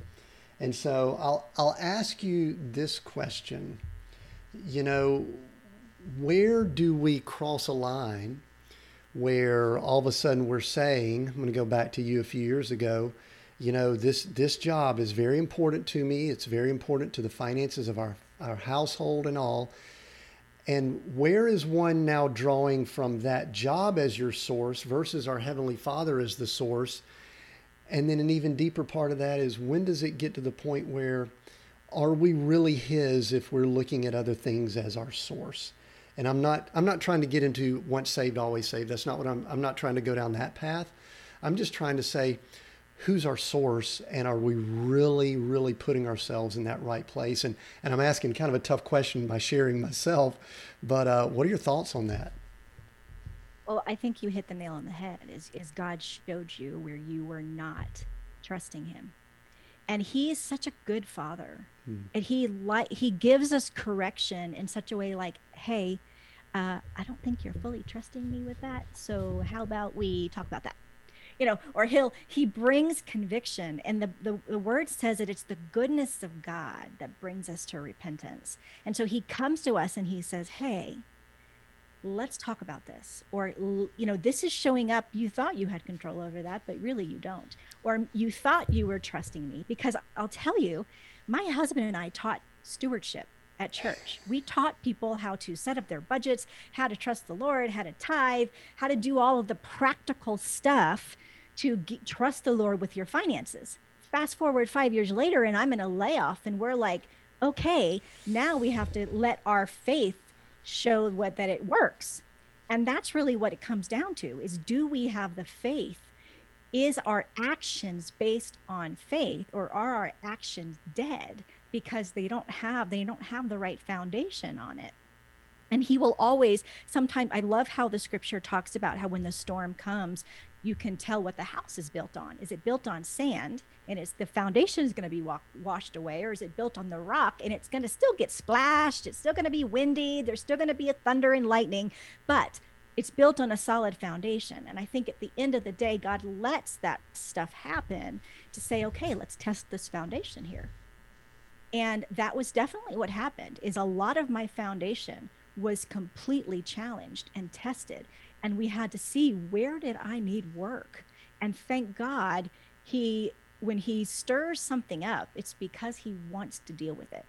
And so I'll I'll ask you this question. You know, where do we cross a line where all of a sudden we're saying, I'm going to go back to you a few years ago, you know, this this job is very important to me. It's very important to the finances of our our household and all and where is one now drawing from that job as your source versus our Heavenly Father as the source? And then an even deeper part of that is when does it get to the point where are we really His if we're looking at other things as our source? And I'm not I'm not trying to get into once saved, always saved. That's not what I'm I'm not trying to go down that path. I'm just trying to say who's our source and are we really really putting ourselves in that right place? And and i'm asking kind of a tough question by sharing myself but uh, what are your thoughts on that? Well i think you hit the nail on the head is, is god showed you where you were not trusting him. And he is such a good father. Hmm. and he like he gives us correction in such a way like hey uh, i don't think you're fully trusting me with that so how about we talk about that you know, or he'll he brings conviction, and the, the the word says that it's the goodness of God that brings us to repentance. And so he comes to us and he says, "Hey, let's talk about this." Or you know, this is showing up. You thought you had control over that, but really you don't. Or you thought you were trusting me because I'll tell you, my husband and I taught stewardship at church. We taught people how to set up their budgets, how to trust the Lord, how to tithe, how to do all of the practical stuff to get, trust the Lord with your finances. Fast forward five years later, and I'm in a layoff, and we're like, okay, now we have to let our faith show what that it works. And that's really what it comes down to is do we have the faith is our actions based on faith or are our actions dead because they don't have they don't have the right foundation on it and he will always sometimes i love how the scripture talks about how when the storm comes you can tell what the house is built on is it built on sand and it's the foundation is going to be wa- washed away or is it built on the rock and it's going to still get splashed it's still going to be windy there's still going to be a thunder and lightning but it's built on a solid foundation. And I think at the end of the day, God lets that stuff happen to say, okay, let's test this foundation here. And that was definitely what happened is a lot of my foundation was completely challenged and tested. And we had to see where did I need work? And thank God he when he stirs something up, it's because he wants to deal with it.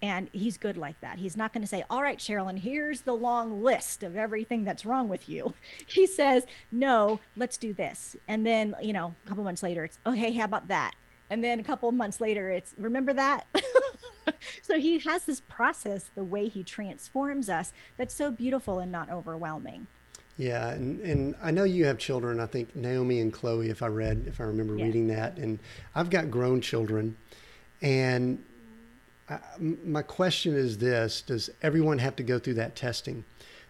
And he's good like that. He's not going to say, All right, Sherilyn, here's the long list of everything that's wrong with you. He says, No, let's do this. And then, you know, a couple months later, it's, Okay, how about that? And then a couple months later, it's, Remember that? so he has this process, the way he transforms us, that's so beautiful and not overwhelming. Yeah, and, and I know you have children. I think Naomi and Chloe, if I read, if I remember yeah. reading that, and I've got grown children, and my question is this Does everyone have to go through that testing?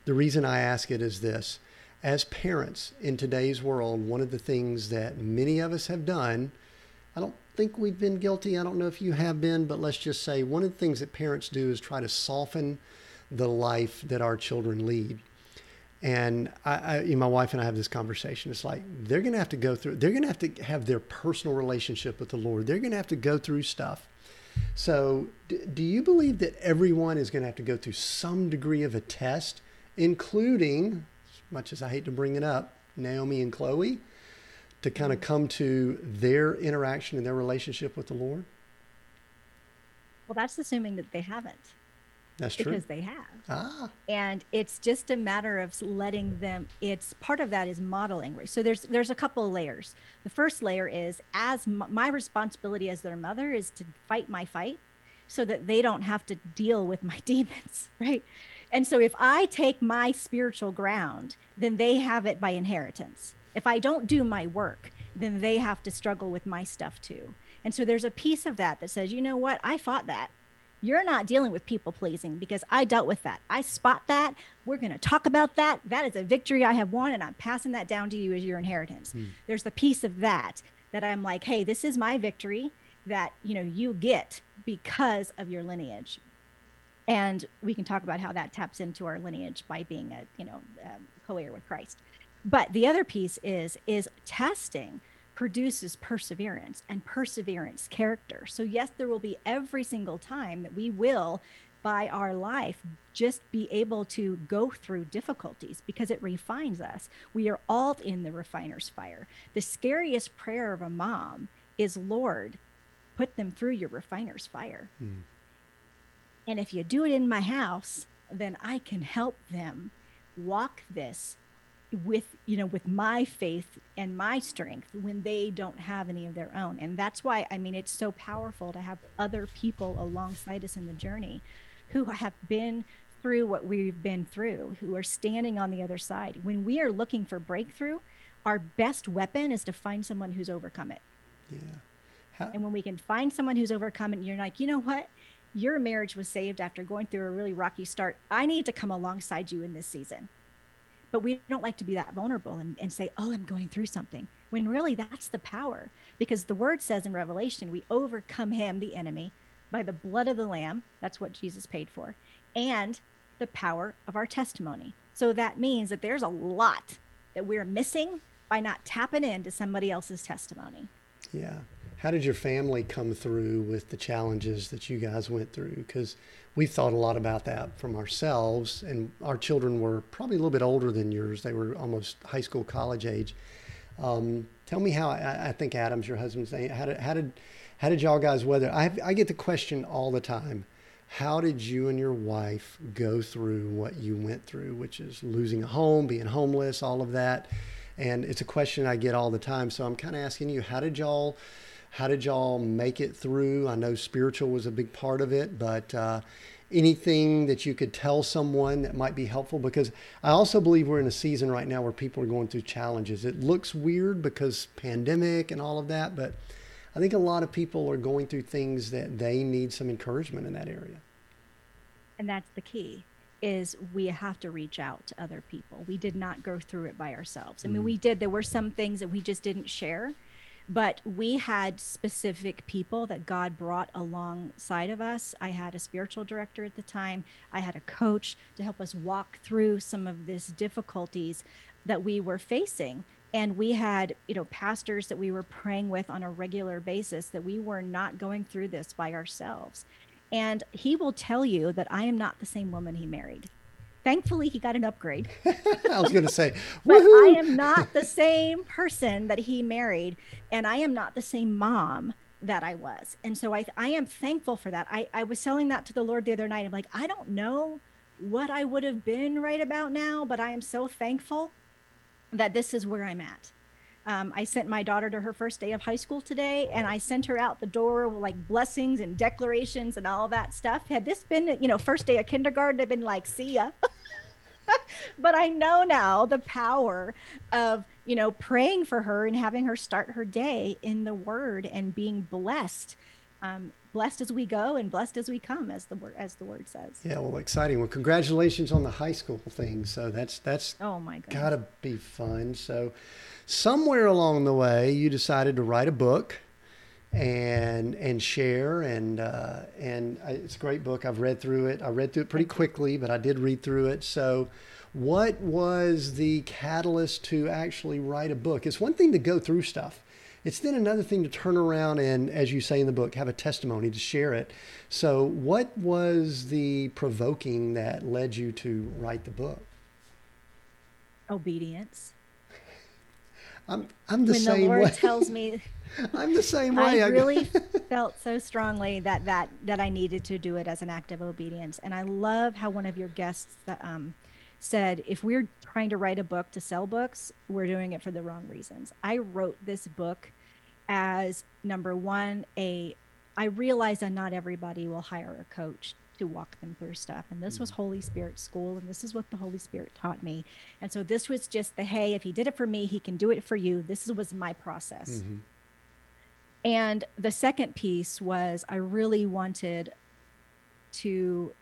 The reason I ask it is this as parents in today's world, one of the things that many of us have done, I don't think we've been guilty. I don't know if you have been, but let's just say one of the things that parents do is try to soften the life that our children lead. And I, I, my wife and I have this conversation. It's like they're going to have to go through. They're going to have to have their personal relationship with the Lord. They're going to have to go through stuff so, d- do you believe that everyone is going to have to go through some degree of a test, including, as much as I hate to bring it up, Naomi and Chloe, to kind of come to their interaction and their relationship with the Lord? Well, that's assuming that they haven't. That's true. Because they have. Ah. And it's just a matter of letting them it's part of that is modeling. So there's there's a couple of layers. The first layer is as m- my responsibility as their mother is to fight my fight so that they don't have to deal with my demons, right? And so if I take my spiritual ground, then they have it by inheritance. If I don't do my work, then they have to struggle with my stuff too. And so there's a piece of that that says, you know what? I fought that. You're not dealing with people pleasing because I dealt with that. I spot that. We're going to talk about that. That is a victory I have won, and I'm passing that down to you as your inheritance. Mm. There's the piece of that that I'm like, hey, this is my victory that you know you get because of your lineage and we can talk about how that taps into our lineage by being a you know um, co-heir with christ but the other piece is is testing produces perseverance and perseverance character. So, yes, there will be every single time that we will, by our life, just be able to go through difficulties because it refines us. We are all in the refiner's fire. The scariest prayer of a mom is, Lord, put them through your refiner's fire. Hmm. And if you do it in my house, then I can help them walk this with you know with my faith and my strength when they don't have any of their own. And that's why i mean it's so powerful to have other people alongside us in the journey who have been through what we've been through who are standing on the other side. When we are looking for breakthrough our best weapon is to find someone who's overcome it. Yeah. How- and when we can find someone who's overcome it you're like you know what? Your marriage was saved after going through a really rocky start. I need to come alongside you in this season but we don't like to be that vulnerable and, and say, oh, I'm going through something, when really that's the power. Because the word says in Revelation, we overcome him, the enemy, by the blood of the Lamb. That's what Jesus paid for. And the power of our testimony. So that means that there's a lot that we're missing by not tapping into somebody else's testimony. Yeah. How did your family come through with the challenges that you guys went through? Because we've thought a lot about that from ourselves, and our children were probably a little bit older than yours. They were almost high school, college age. Um, tell me how. I, I, think Adam's your husband's name. How did how did how did y'all guys weather? I I get the question all the time. How did you and your wife go through what you went through, which is losing a home, being homeless, all of that? And it's a question I get all the time. So I'm kind of asking you, how did y'all how did y'all make it through? I know spiritual was a big part of it, but uh, anything that you could tell someone that might be helpful? Because I also believe we're in a season right now where people are going through challenges. It looks weird because pandemic and all of that, but I think a lot of people are going through things that they need some encouragement in that area. And that's the key is we have to reach out to other people. We did not go through it by ourselves. I mean, mm. we did. There were some things that we just didn't share but we had specific people that God brought alongside of us. I had a spiritual director at the time, I had a coach to help us walk through some of these difficulties that we were facing. And we had, you know, pastors that we were praying with on a regular basis that we were not going through this by ourselves. And he will tell you that I am not the same woman he married. Thankfully, he got an upgrade. I was going to say, but I am not the same person that he married, and I am not the same mom that I was. And so I, I am thankful for that. I, I was selling that to the Lord the other night. I'm like, I don't know what I would have been right about now, but I am so thankful that this is where I'm at. Um, I sent my daughter to her first day of high school today, and I sent her out the door with like blessings and declarations and all that stuff. Had this been, you know, first day of kindergarten, I'd been like, "See ya." but I know now the power of, you know, praying for her and having her start her day in the word and being blessed. Um, blessed as we go and blessed as we come as the word as the word says yeah well exciting well congratulations on the high school thing so that's that's oh my god gotta be fun so somewhere along the way you decided to write a book and and share and uh, and it's a great book. I've read through it. I read through it pretty quickly, but I did read through it. So, what was the catalyst to actually write a book? It's one thing to go through stuff. It's then another thing to turn around and, as you say in the book, have a testimony to share it. So, what was the provoking that led you to write the book? Obedience. I'm I'm the when same the Lord way. tells me I'm the same way. I really felt so strongly that that that I needed to do it as an act of obedience. And I love how one of your guests that, um, said, if we're trying to write a book to sell books, we're doing it for the wrong reasons. I wrote this book as number one, a I realize that not everybody will hire a coach to walk them through stuff. And this was mm. Holy Spirit school, and this is what the Holy Spirit taught me. And so this was just the hey, if he did it for me, he can do it for you. This was my process. Mm-hmm. And the second piece was I really wanted to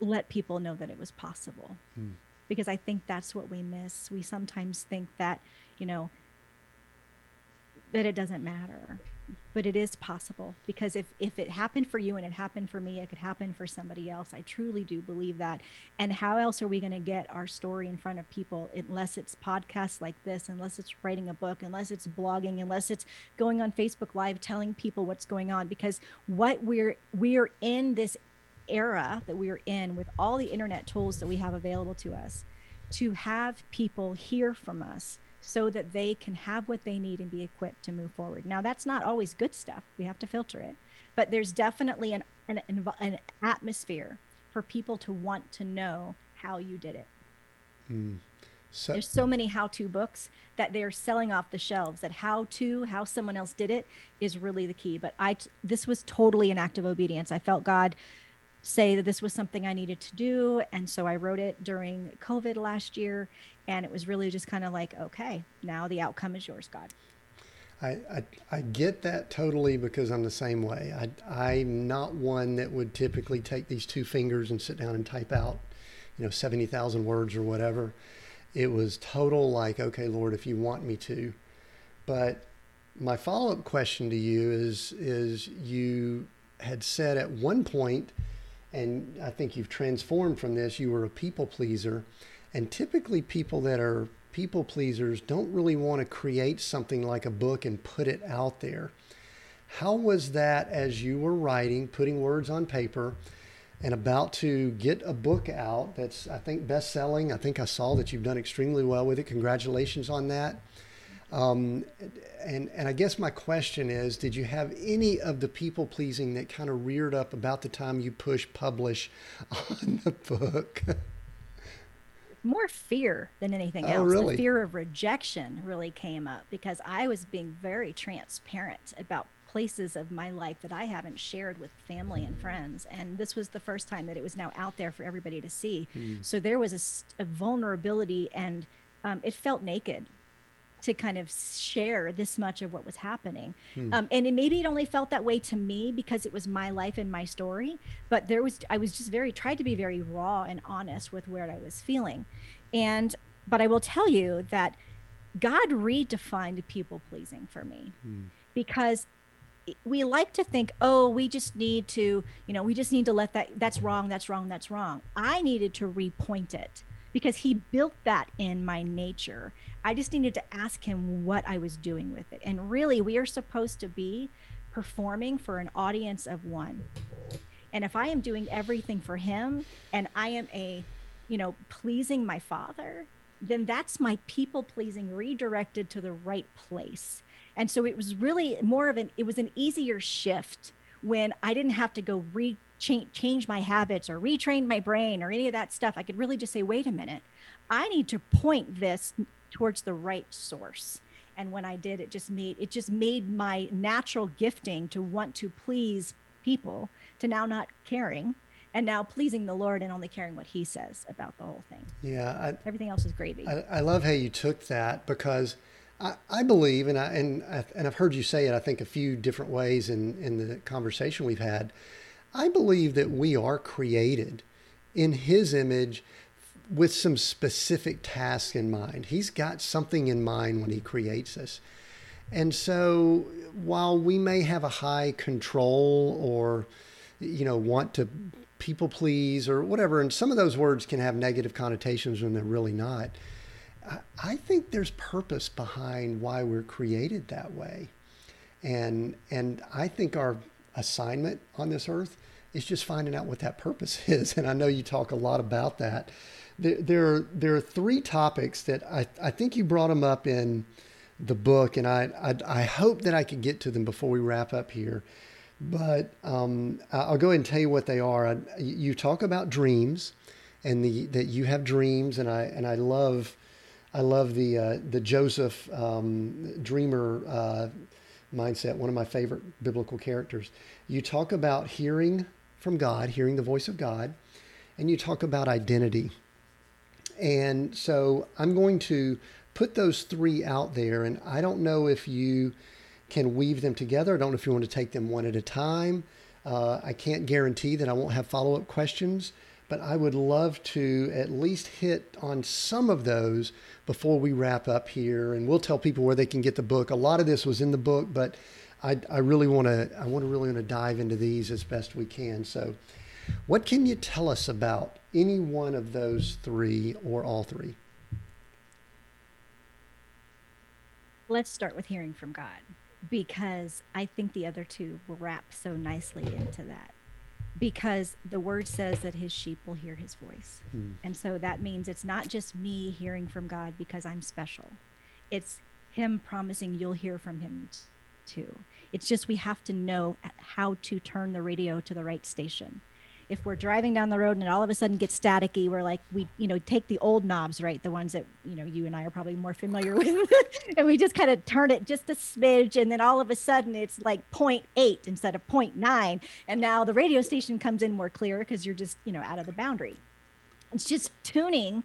let people know that it was possible. Mm. Because I think that's what we miss. We sometimes think that, you know, that it doesn't matter but it is possible because if if it happened for you and it happened for me it could happen for somebody else. I truly do believe that. And how else are we going to get our story in front of people unless it's podcasts like this unless it's writing a book unless it's blogging unless it's going on facebook live telling people what's going on? Because what we're we're in this era that we're in with all the internet tools that we have available to us to have people hear from us so that they can have what they need and be equipped to move forward. Now, that's not always good stuff. We have to filter it. But there's definitely an, an, an atmosphere for people to want to know how you did it. Mm. So, there's so many how-to books that they're selling off the shelves that how to how someone else did it is really the key but i this was totally an act of obedience i felt god say that this was something I needed to do. And so I wrote it during COVID last year. And it was really just kind of like, okay, now the outcome is yours, God. I, I, I, get that totally because I'm the same way. I, I'm not one that would typically take these two fingers and sit down and type out, you know, 70,000 words or whatever. It was total like, okay, Lord, if you want me to. But my follow up question to you is, is you had said at one point and I think you've transformed from this. You were a people pleaser, and typically people that are people pleasers don't really want to create something like a book and put it out there. How was that as you were writing, putting words on paper, and about to get a book out that's, I think, best selling? I think I saw that you've done extremely well with it. Congratulations on that. Um, and and I guess my question is, did you have any of the people pleasing that kind of reared up about the time you push publish on the book? More fear than anything oh, else. Really? The fear of rejection really came up because I was being very transparent about places of my life that I haven't shared with family and friends. And this was the first time that it was now out there for everybody to see. Mm. So there was a, a vulnerability and um, it felt naked to kind of share this much of what was happening. Hmm. Um, and it, maybe it only felt that way to me because it was my life and my story. But there was, I was just very, tried to be very raw and honest with where I was feeling. And, but I will tell you that God redefined people pleasing for me hmm. because we like to think, oh, we just need to, you know, we just need to let that, that's wrong, that's wrong, that's wrong. I needed to repoint it because he built that in my nature. I just needed to ask him what I was doing with it. And really, we are supposed to be performing for an audience of one. And if I am doing everything for him and I am a, you know, pleasing my father, then that's my people pleasing redirected to the right place. And so it was really more of an, it was an easier shift when I didn't have to go re change, change my habits or retrain my brain or any of that stuff. I could really just say, wait a minute, I need to point this towards the right source. And when I did, it just made it just made my natural gifting to want to please people to now not caring and now pleasing the Lord and only caring what He says about the whole thing. Yeah, I, everything else is gravy. I, I, love how you took that because I, I believe, and I and I, and I've heard you say it. I think a few different ways in in the conversation we've had I believe that we are created in His image with some specific tasks in mind. He's got something in mind when He creates us. And so while we may have a high control or, you know, want to people please or whatever, and some of those words can have negative connotations when they're really not. I think there's purpose behind why we're created that way. And and I think our assignment on this earth is just finding out what that purpose is. And I know you talk a lot about that. There, there, are, there are three topics that I, I think you brought them up in the book, and I, I, I hope that I could get to them before we wrap up here. But um, I'll go ahead and tell you what they are. I, you talk about dreams, and the that you have dreams, and I and I love, I love the uh, the Joseph um, dreamer uh, mindset. One of my favorite biblical characters. You talk about hearing from God, hearing the voice of God, and you talk about identity. And so I'm going to put those three out there, and I don't know if you can weave them together. I don't know if you want to take them one at a time. Uh, I can't guarantee that I won't have follow up questions, but I would love to at least hit on some of those before we wrap up here. And we'll tell people where they can get the book. A lot of this was in the book, but I, I really want to I want to really want to dive into these as best we can. So, what can you tell us about any one of those three or all three? Let's start with hearing from God because I think the other two will wrap so nicely into that. Because the word says that his sheep will hear his voice. Hmm. And so that means it's not just me hearing from God because I'm special. It's him promising you'll hear from him too. It's just we have to know how to turn the radio to the right station. If we're driving down the road and it all of a sudden gets staticky, we're like, we, you know, take the old knobs, right? The ones that, you know, you and I are probably more familiar with. and we just kind of turn it just a smidge. And then all of a sudden it's like 0.8 instead of 0.9. And now the radio station comes in more clear because you're just, you know, out of the boundary. It's just tuning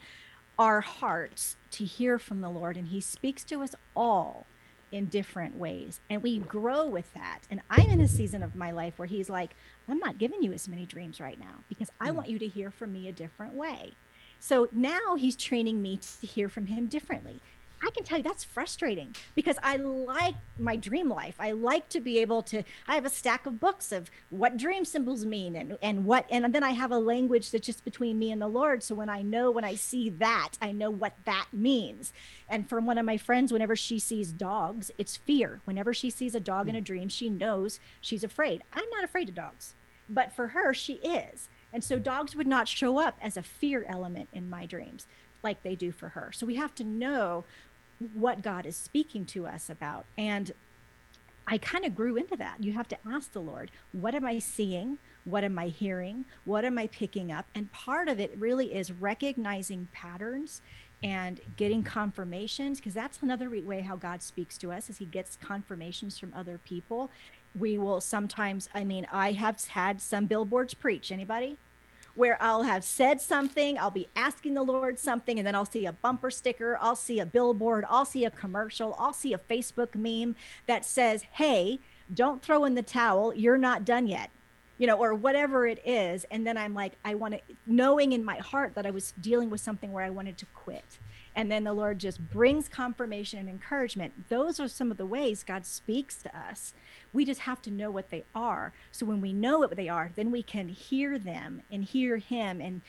our hearts to hear from the Lord. And He speaks to us all in different ways and we grow with that and i'm in a season of my life where he's like i'm not giving you as many dreams right now because i mm. want you to hear from me a different way so now he's training me to hear from him differently I can tell you that's frustrating because I like my dream life. I like to be able to, I have a stack of books of what dream symbols mean and, and what, and then I have a language that's just between me and the Lord. So when I know, when I see that, I know what that means. And from one of my friends, whenever she sees dogs, it's fear. Whenever she sees a dog in a dream, she knows she's afraid. I'm not afraid of dogs, but for her, she is. And so dogs would not show up as a fear element in my dreams like they do for her. So we have to know what God is speaking to us about. And I kind of grew into that. You have to ask the Lord, what am I seeing? What am I hearing? What am I picking up? And part of it really is recognizing patterns and getting confirmations because that's another way how God speaks to us is he gets confirmations from other people we will sometimes, I mean, I have had some billboards preach. Anybody? Where I'll have said something, I'll be asking the Lord something, and then I'll see a bumper sticker, I'll see a billboard, I'll see a commercial, I'll see a Facebook meme that says, Hey, don't throw in the towel, you're not done yet you know, or whatever it is. And then I'm like, I want to, knowing in my heart that I was dealing with something where I wanted to quit. And then the Lord just brings confirmation and encouragement. Those are some of the ways God speaks to us. We just have to know what they are. So when we know what they are, then we can hear them and hear Him and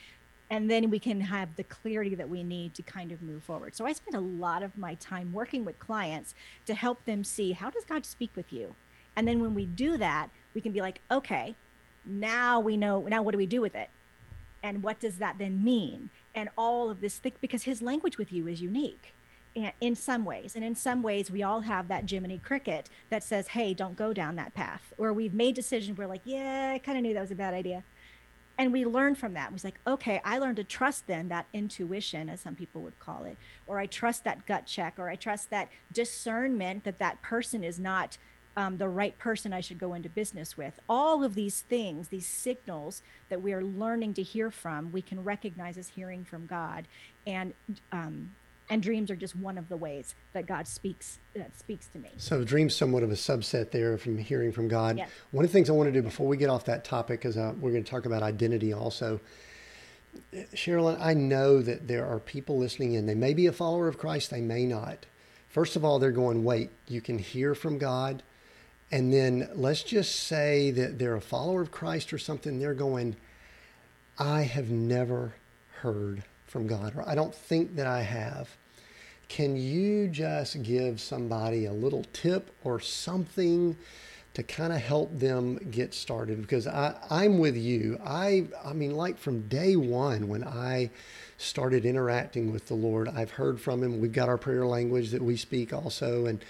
and then we can have the clarity that we need to kind of move forward. So I spend a lot of my time working with clients to help them see how does God speak with you? And then when we do that, we can be like, okay, now we know now what do we do with it and what does that then mean and all of this thing because his language with you is unique in some ways and in some ways we all have that jiminy cricket that says hey don't go down that path or we've made decisions we're like yeah i kind of knew that was a bad idea and we learn from that. Was like, okay, I learned to trust then that intuition, as some people would call it, or I trust that gut check, or I trust that discernment that that person is not um, the right person I should go into business with. All of these things, these signals that we are learning to hear from, we can recognize as hearing from God, and um, and dreams are just one of the ways that God speaks that speaks to me. So dreams somewhat of a subset there from hearing from God. Yes. One of the things I want to do before we get off that topic, because uh, we're going to talk about identity also. Sherilyn, I know that there are people listening in. They may be a follower of Christ, they may not. First of all, they're going, wait, you can hear from God and then let's just say that they're a follower of Christ or something, they're going, I have never heard from God, or I don't think that I have. Can you just give somebody a little tip or something to kind of help them get started? Because I, I'm with you. I, I mean, like from day one when I started interacting with the Lord, I've heard from Him. We've got our prayer language that we speak also, and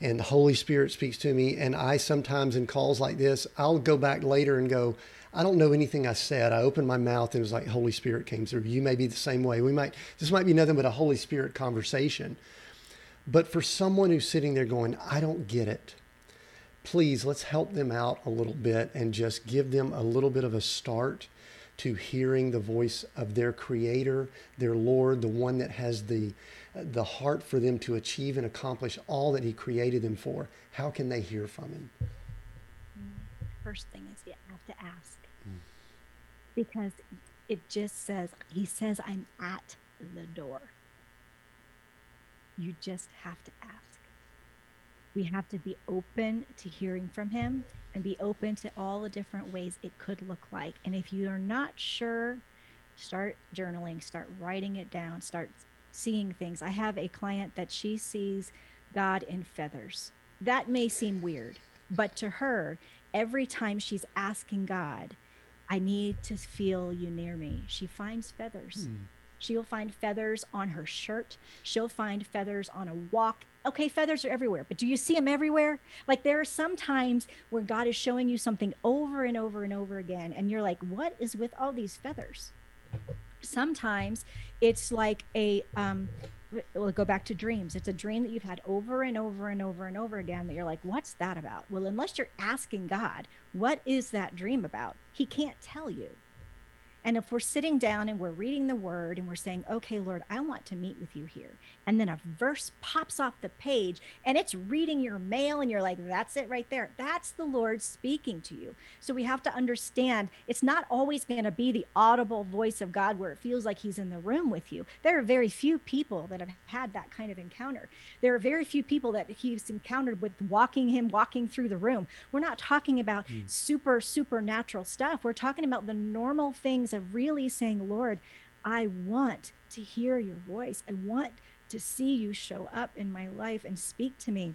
and the Holy Spirit speaks to me. And I sometimes in calls like this, I'll go back later and go, I don't know anything I said. I opened my mouth and it was like Holy Spirit came through. You may be the same way. We might this might be nothing but a Holy Spirit conversation. But for someone who's sitting there going, I don't get it, please let's help them out a little bit and just give them a little bit of a start to hearing the voice of their creator, their Lord, the one that has the the heart for them to achieve and accomplish all that he created them for. How can they hear from him? First thing is you have to ask. Mm. Because it just says he says I'm at the door. You just have to ask. We have to be open to hearing from him and be open to all the different ways it could look like. And if you are not sure, start journaling, start writing it down, start seeing things. I have a client that she sees God in feathers. That may seem weird, but to her, every time she's asking God, I need to feel you near me, she finds feathers. Hmm. She'll find feathers on her shirt. She'll find feathers on a walk. Okay, feathers are everywhere, but do you see them everywhere? Like there are some times where God is showing you something over and over and over again, and you're like, what is with all these feathers? Sometimes it's like a, um, we'll go back to dreams. It's a dream that you've had over and over and over and over again that you're like, what's that about? Well, unless you're asking God, what is that dream about? He can't tell you. And if we're sitting down and we're reading the word and we're saying, okay, Lord, I want to meet with you here. And then a verse pops off the page and it's reading your mail and you're like, that's it right there. That's the Lord speaking to you. So we have to understand it's not always going to be the audible voice of God where it feels like he's in the room with you. There are very few people that have had that kind of encounter. There are very few people that he's encountered with walking him, walking through the room. We're not talking about mm. super, supernatural stuff. We're talking about the normal things of really saying, Lord, I want to hear your voice. I want to see you show up in my life and speak to me.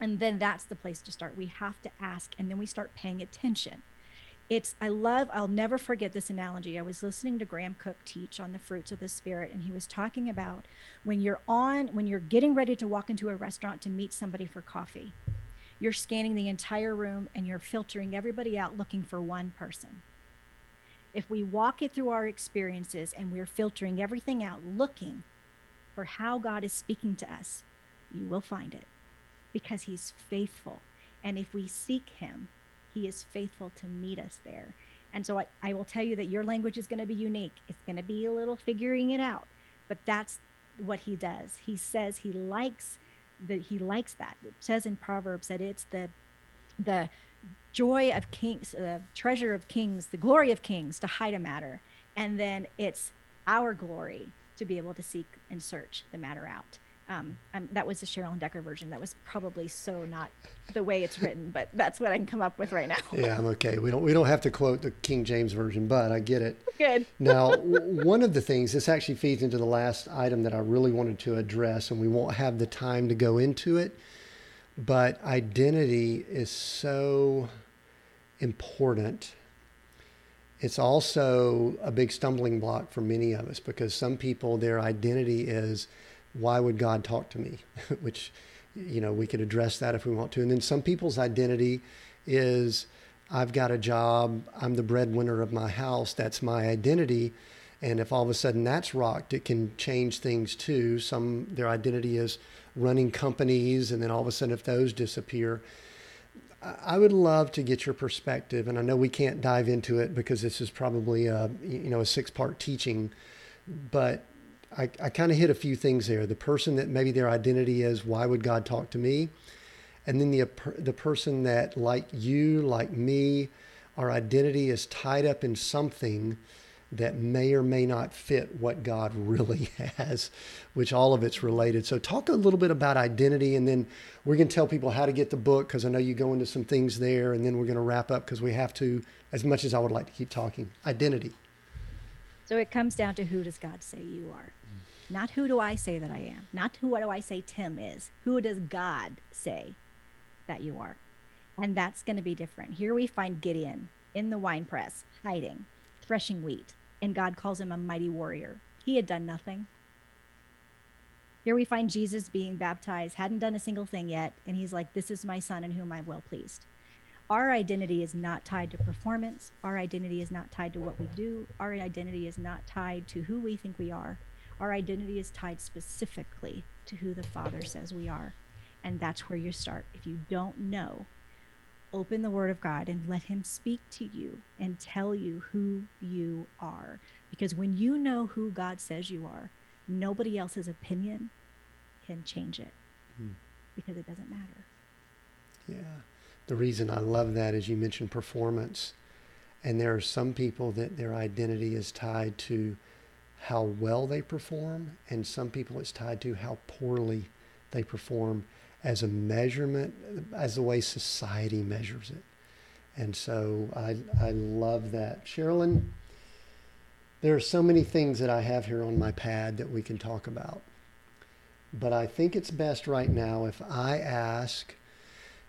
And then that's the place to start. We have to ask, and then we start paying attention. It's, I love, I'll never forget this analogy. I was listening to Graham Cooke teach on the fruits of the Spirit, and he was talking about when you're on, when you're getting ready to walk into a restaurant to meet somebody for coffee, you're scanning the entire room and you're filtering everybody out looking for one person if we walk it through our experiences and we're filtering everything out, looking for how God is speaking to us, you will find it because He's faithful. And if we seek him, he is faithful to meet us there. And so I, I will tell you that your language is going to be unique. It's going to be a little figuring it out, but that's what he does. He says he likes that he likes that. It says in Proverbs that it's the the joy of kings, the treasure of kings, the glory of kings to hide a matter, and then it's our glory to be able to seek and search the matter out. Um, um, that was the Sherilyn Decker version. That was probably so not the way it's written, but that's what I can come up with right now. yeah, I'm okay. We don't we don't have to quote the King James version, but I get it. Good. now, one of the things this actually feeds into the last item that I really wanted to address, and we won't have the time to go into it, but identity is so important. It's also a big stumbling block for many of us because some people, their identity is, why would God talk to me? Which, you know, we could address that if we want to. And then some people's identity is, I've got a job, I'm the breadwinner of my house, that's my identity. And if all of a sudden that's rocked, it can change things too. Some their identity is running companies, and then all of a sudden, if those disappear, I would love to get your perspective, and I know we can't dive into it because this is probably a you know a six part teaching, but I, I kind of hit a few things there. The person that maybe their identity is, why would God talk to me? And then the the person that like you, like me, our identity is tied up in something that may or may not fit what God really has, which all of it's related. So, talk a little bit about identity, and then we're going to tell people how to get the book because I know you go into some things there, and then we're going to wrap up because we have to, as much as I would like to keep talking. Identity. So, it comes down to who does God say you are? Not who do I say that I am? Not who what do I say Tim is? Who does God say that you are? And that's going to be different. Here we find Gideon in the wine press, hiding threshing wheat, and God calls him a mighty warrior. He had done nothing. Here we find Jesus being baptized, hadn't done a single thing yet, and he's like, This is my son in whom I'm well pleased. Our identity is not tied to performance. Our identity is not tied to what we do. Our identity is not tied to who we think we are. Our identity is tied specifically to who the Father says we are. And that's where you start. If you don't know open the Word of God and let Him speak to you and tell you who you are. Because when you know who God says you are, nobody else's opinion can change it hmm. because it doesn't matter. Yeah. The reason I love that is you mentioned performance. And there are some people that their identity is tied to how well they perform, and some people it's tied to how poorly they perform as a measurement, as the way society measures it. And so I, I love that. Sherilyn, there are so many things that I have here on my pad that we can talk about. But I think it's best right now if I ask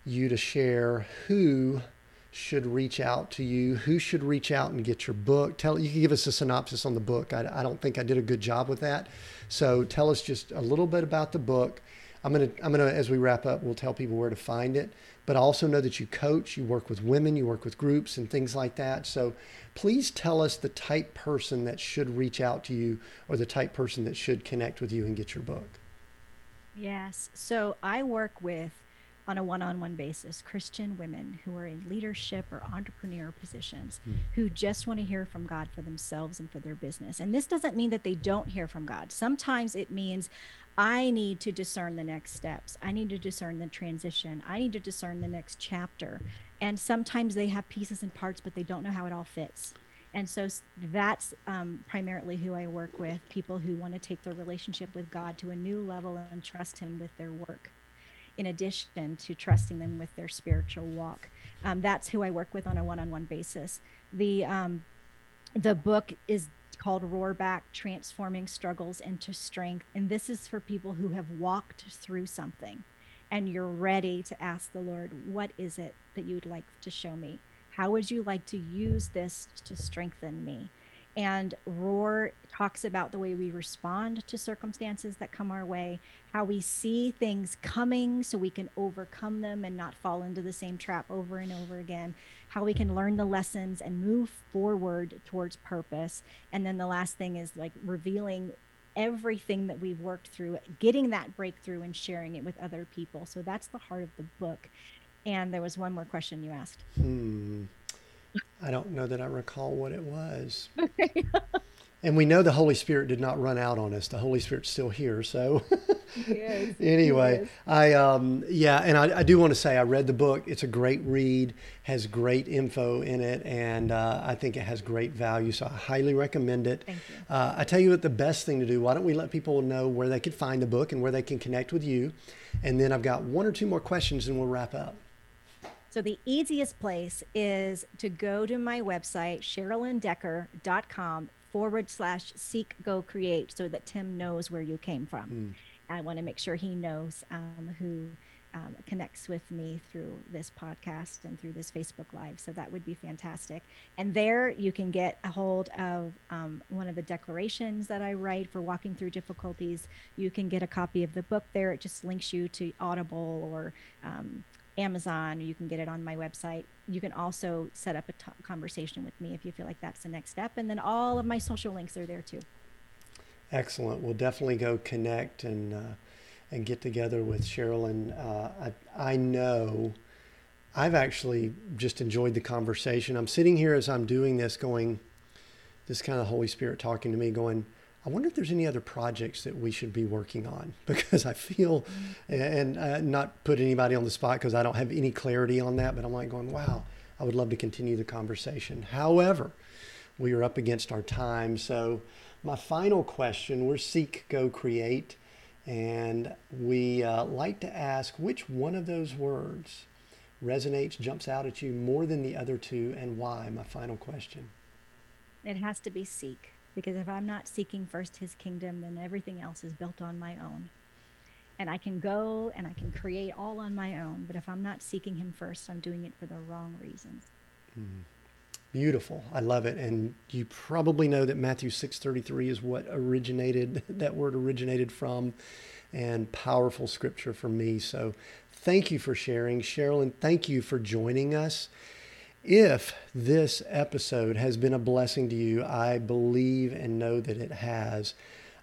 you to share who should reach out to you, who should reach out and get your book. Tell you can give us a synopsis on the book. I, I don't think I did a good job with that. So tell us just a little bit about the book I'm gonna I'm gonna as we wrap up, we'll tell people where to find it. But I also know that you coach, you work with women, you work with groups and things like that. So please tell us the type person that should reach out to you or the type person that should connect with you and get your book. Yes. So I work with on a one-on-one basis Christian women who are in leadership or entrepreneur positions hmm. who just want to hear from God for themselves and for their business. And this doesn't mean that they don't hear from God. Sometimes it means I need to discern the next steps. I need to discern the transition. I need to discern the next chapter. And sometimes they have pieces and parts, but they don't know how it all fits. And so that's um, primarily who I work with people who want to take their relationship with God to a new level and trust Him with their work, in addition to trusting them with their spiritual walk. Um, that's who I work with on a one on one basis. The, um, the book is called Roar Back Transforming Struggles into Strength. And this is for people who have walked through something and you're ready to ask the Lord, what is it that you'd like to show me? How would you like to use this to strengthen me? And Roar talks about the way we respond to circumstances that come our way, how we see things coming so we can overcome them and not fall into the same trap over and over again, how we can learn the lessons and move forward towards purpose. And then the last thing is like revealing everything that we've worked through, getting that breakthrough and sharing it with other people. So that's the heart of the book. And there was one more question you asked. Hmm. I don't know that I recall what it was. and we know the Holy Spirit did not run out on us. The Holy Spirit's still here. So, yes, anyway, I um, yeah, and I, I, do want to say I read the book. It's a great read, has great info in it, and uh, I think it has great value. So I highly recommend it. Thank you. Uh, I tell you what, the best thing to do. Why don't we let people know where they could find the book and where they can connect with you, and then I've got one or two more questions, and we'll wrap up. So the easiest place is to go to my website, sherilyndecker.com forward slash seek go create so that Tim knows where you came from. Mm. I want to make sure he knows um, who um, connects with me through this podcast and through this Facebook Live. So that would be fantastic. And there you can get a hold of um, one of the declarations that I write for walking through difficulties. You can get a copy of the book there. It just links you to Audible or um, Amazon. You can get it on my website. You can also set up a t- conversation with me if you feel like that's the next step. And then all of my social links are there too. Excellent. We'll definitely go connect and uh, and get together with Sherilyn. Uh, I, I know I've actually just enjoyed the conversation. I'm sitting here as I'm doing this, going, this kind of Holy Spirit talking to me, going, I wonder if there's any other projects that we should be working on because I feel, and uh, not put anybody on the spot because I don't have any clarity on that, but I'm like going, wow, I would love to continue the conversation. However, we are up against our time. So, my final question we're Seek, Go, Create, and we uh, like to ask which one of those words resonates, jumps out at you more than the other two, and why? My final question. It has to be Seek because if I'm not seeking first his kingdom, then everything else is built on my own. And I can go and I can create all on my own, but if I'm not seeking him first, I'm doing it for the wrong reasons. Mm. Beautiful. I love it. And you probably know that Matthew 6:33 is what originated that word originated from and powerful scripture for me. So thank you for sharing. Sherilyn, thank you for joining us. If this episode has been a blessing to you, I believe and know that it has.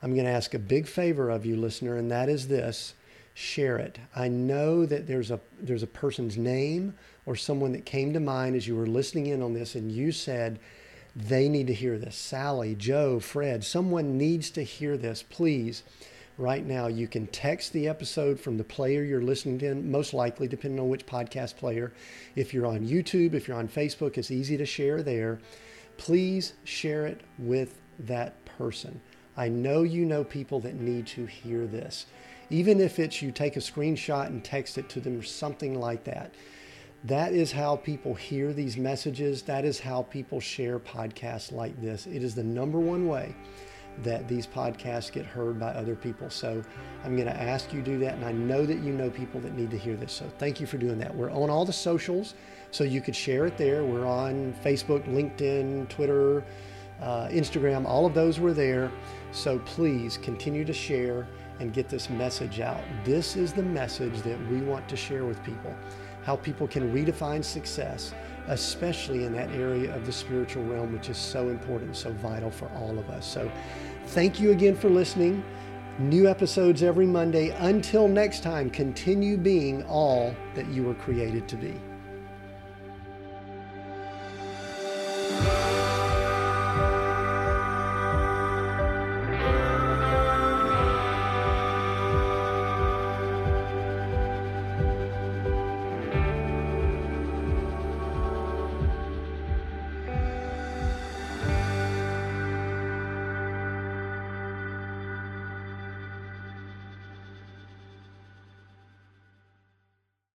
I'm going to ask a big favor of you, listener, and that is this share it. I know that there's a there's a person's name or someone that came to mind as you were listening in on this and you said they need to hear this. Sally, Joe, Fred, someone needs to hear this. Please right now. You can text the episode from the player you're listening to, most likely, depending on which podcast player. If you're on YouTube, if you're on Facebook, it's easy to share there. Please share it with that person. I know you know people that need to hear this. Even if it's you take a screenshot and text it to them or something like that. That is how people hear these messages. That is how people share podcasts like this. It is the number one way that these podcasts get heard by other people. So I'm going to ask you do that. And I know that you know people that need to hear this. So thank you for doing that. We're on all the socials, so you could share it there. We're on Facebook, LinkedIn, Twitter, uh, Instagram, all of those were there. So please continue to share and get this message out. This is the message that we want to share with people how people can redefine success, especially in that area of the spiritual realm, which is so important, so vital for all of us. So Thank you again for listening. New episodes every Monday. Until next time, continue being all that you were created to be.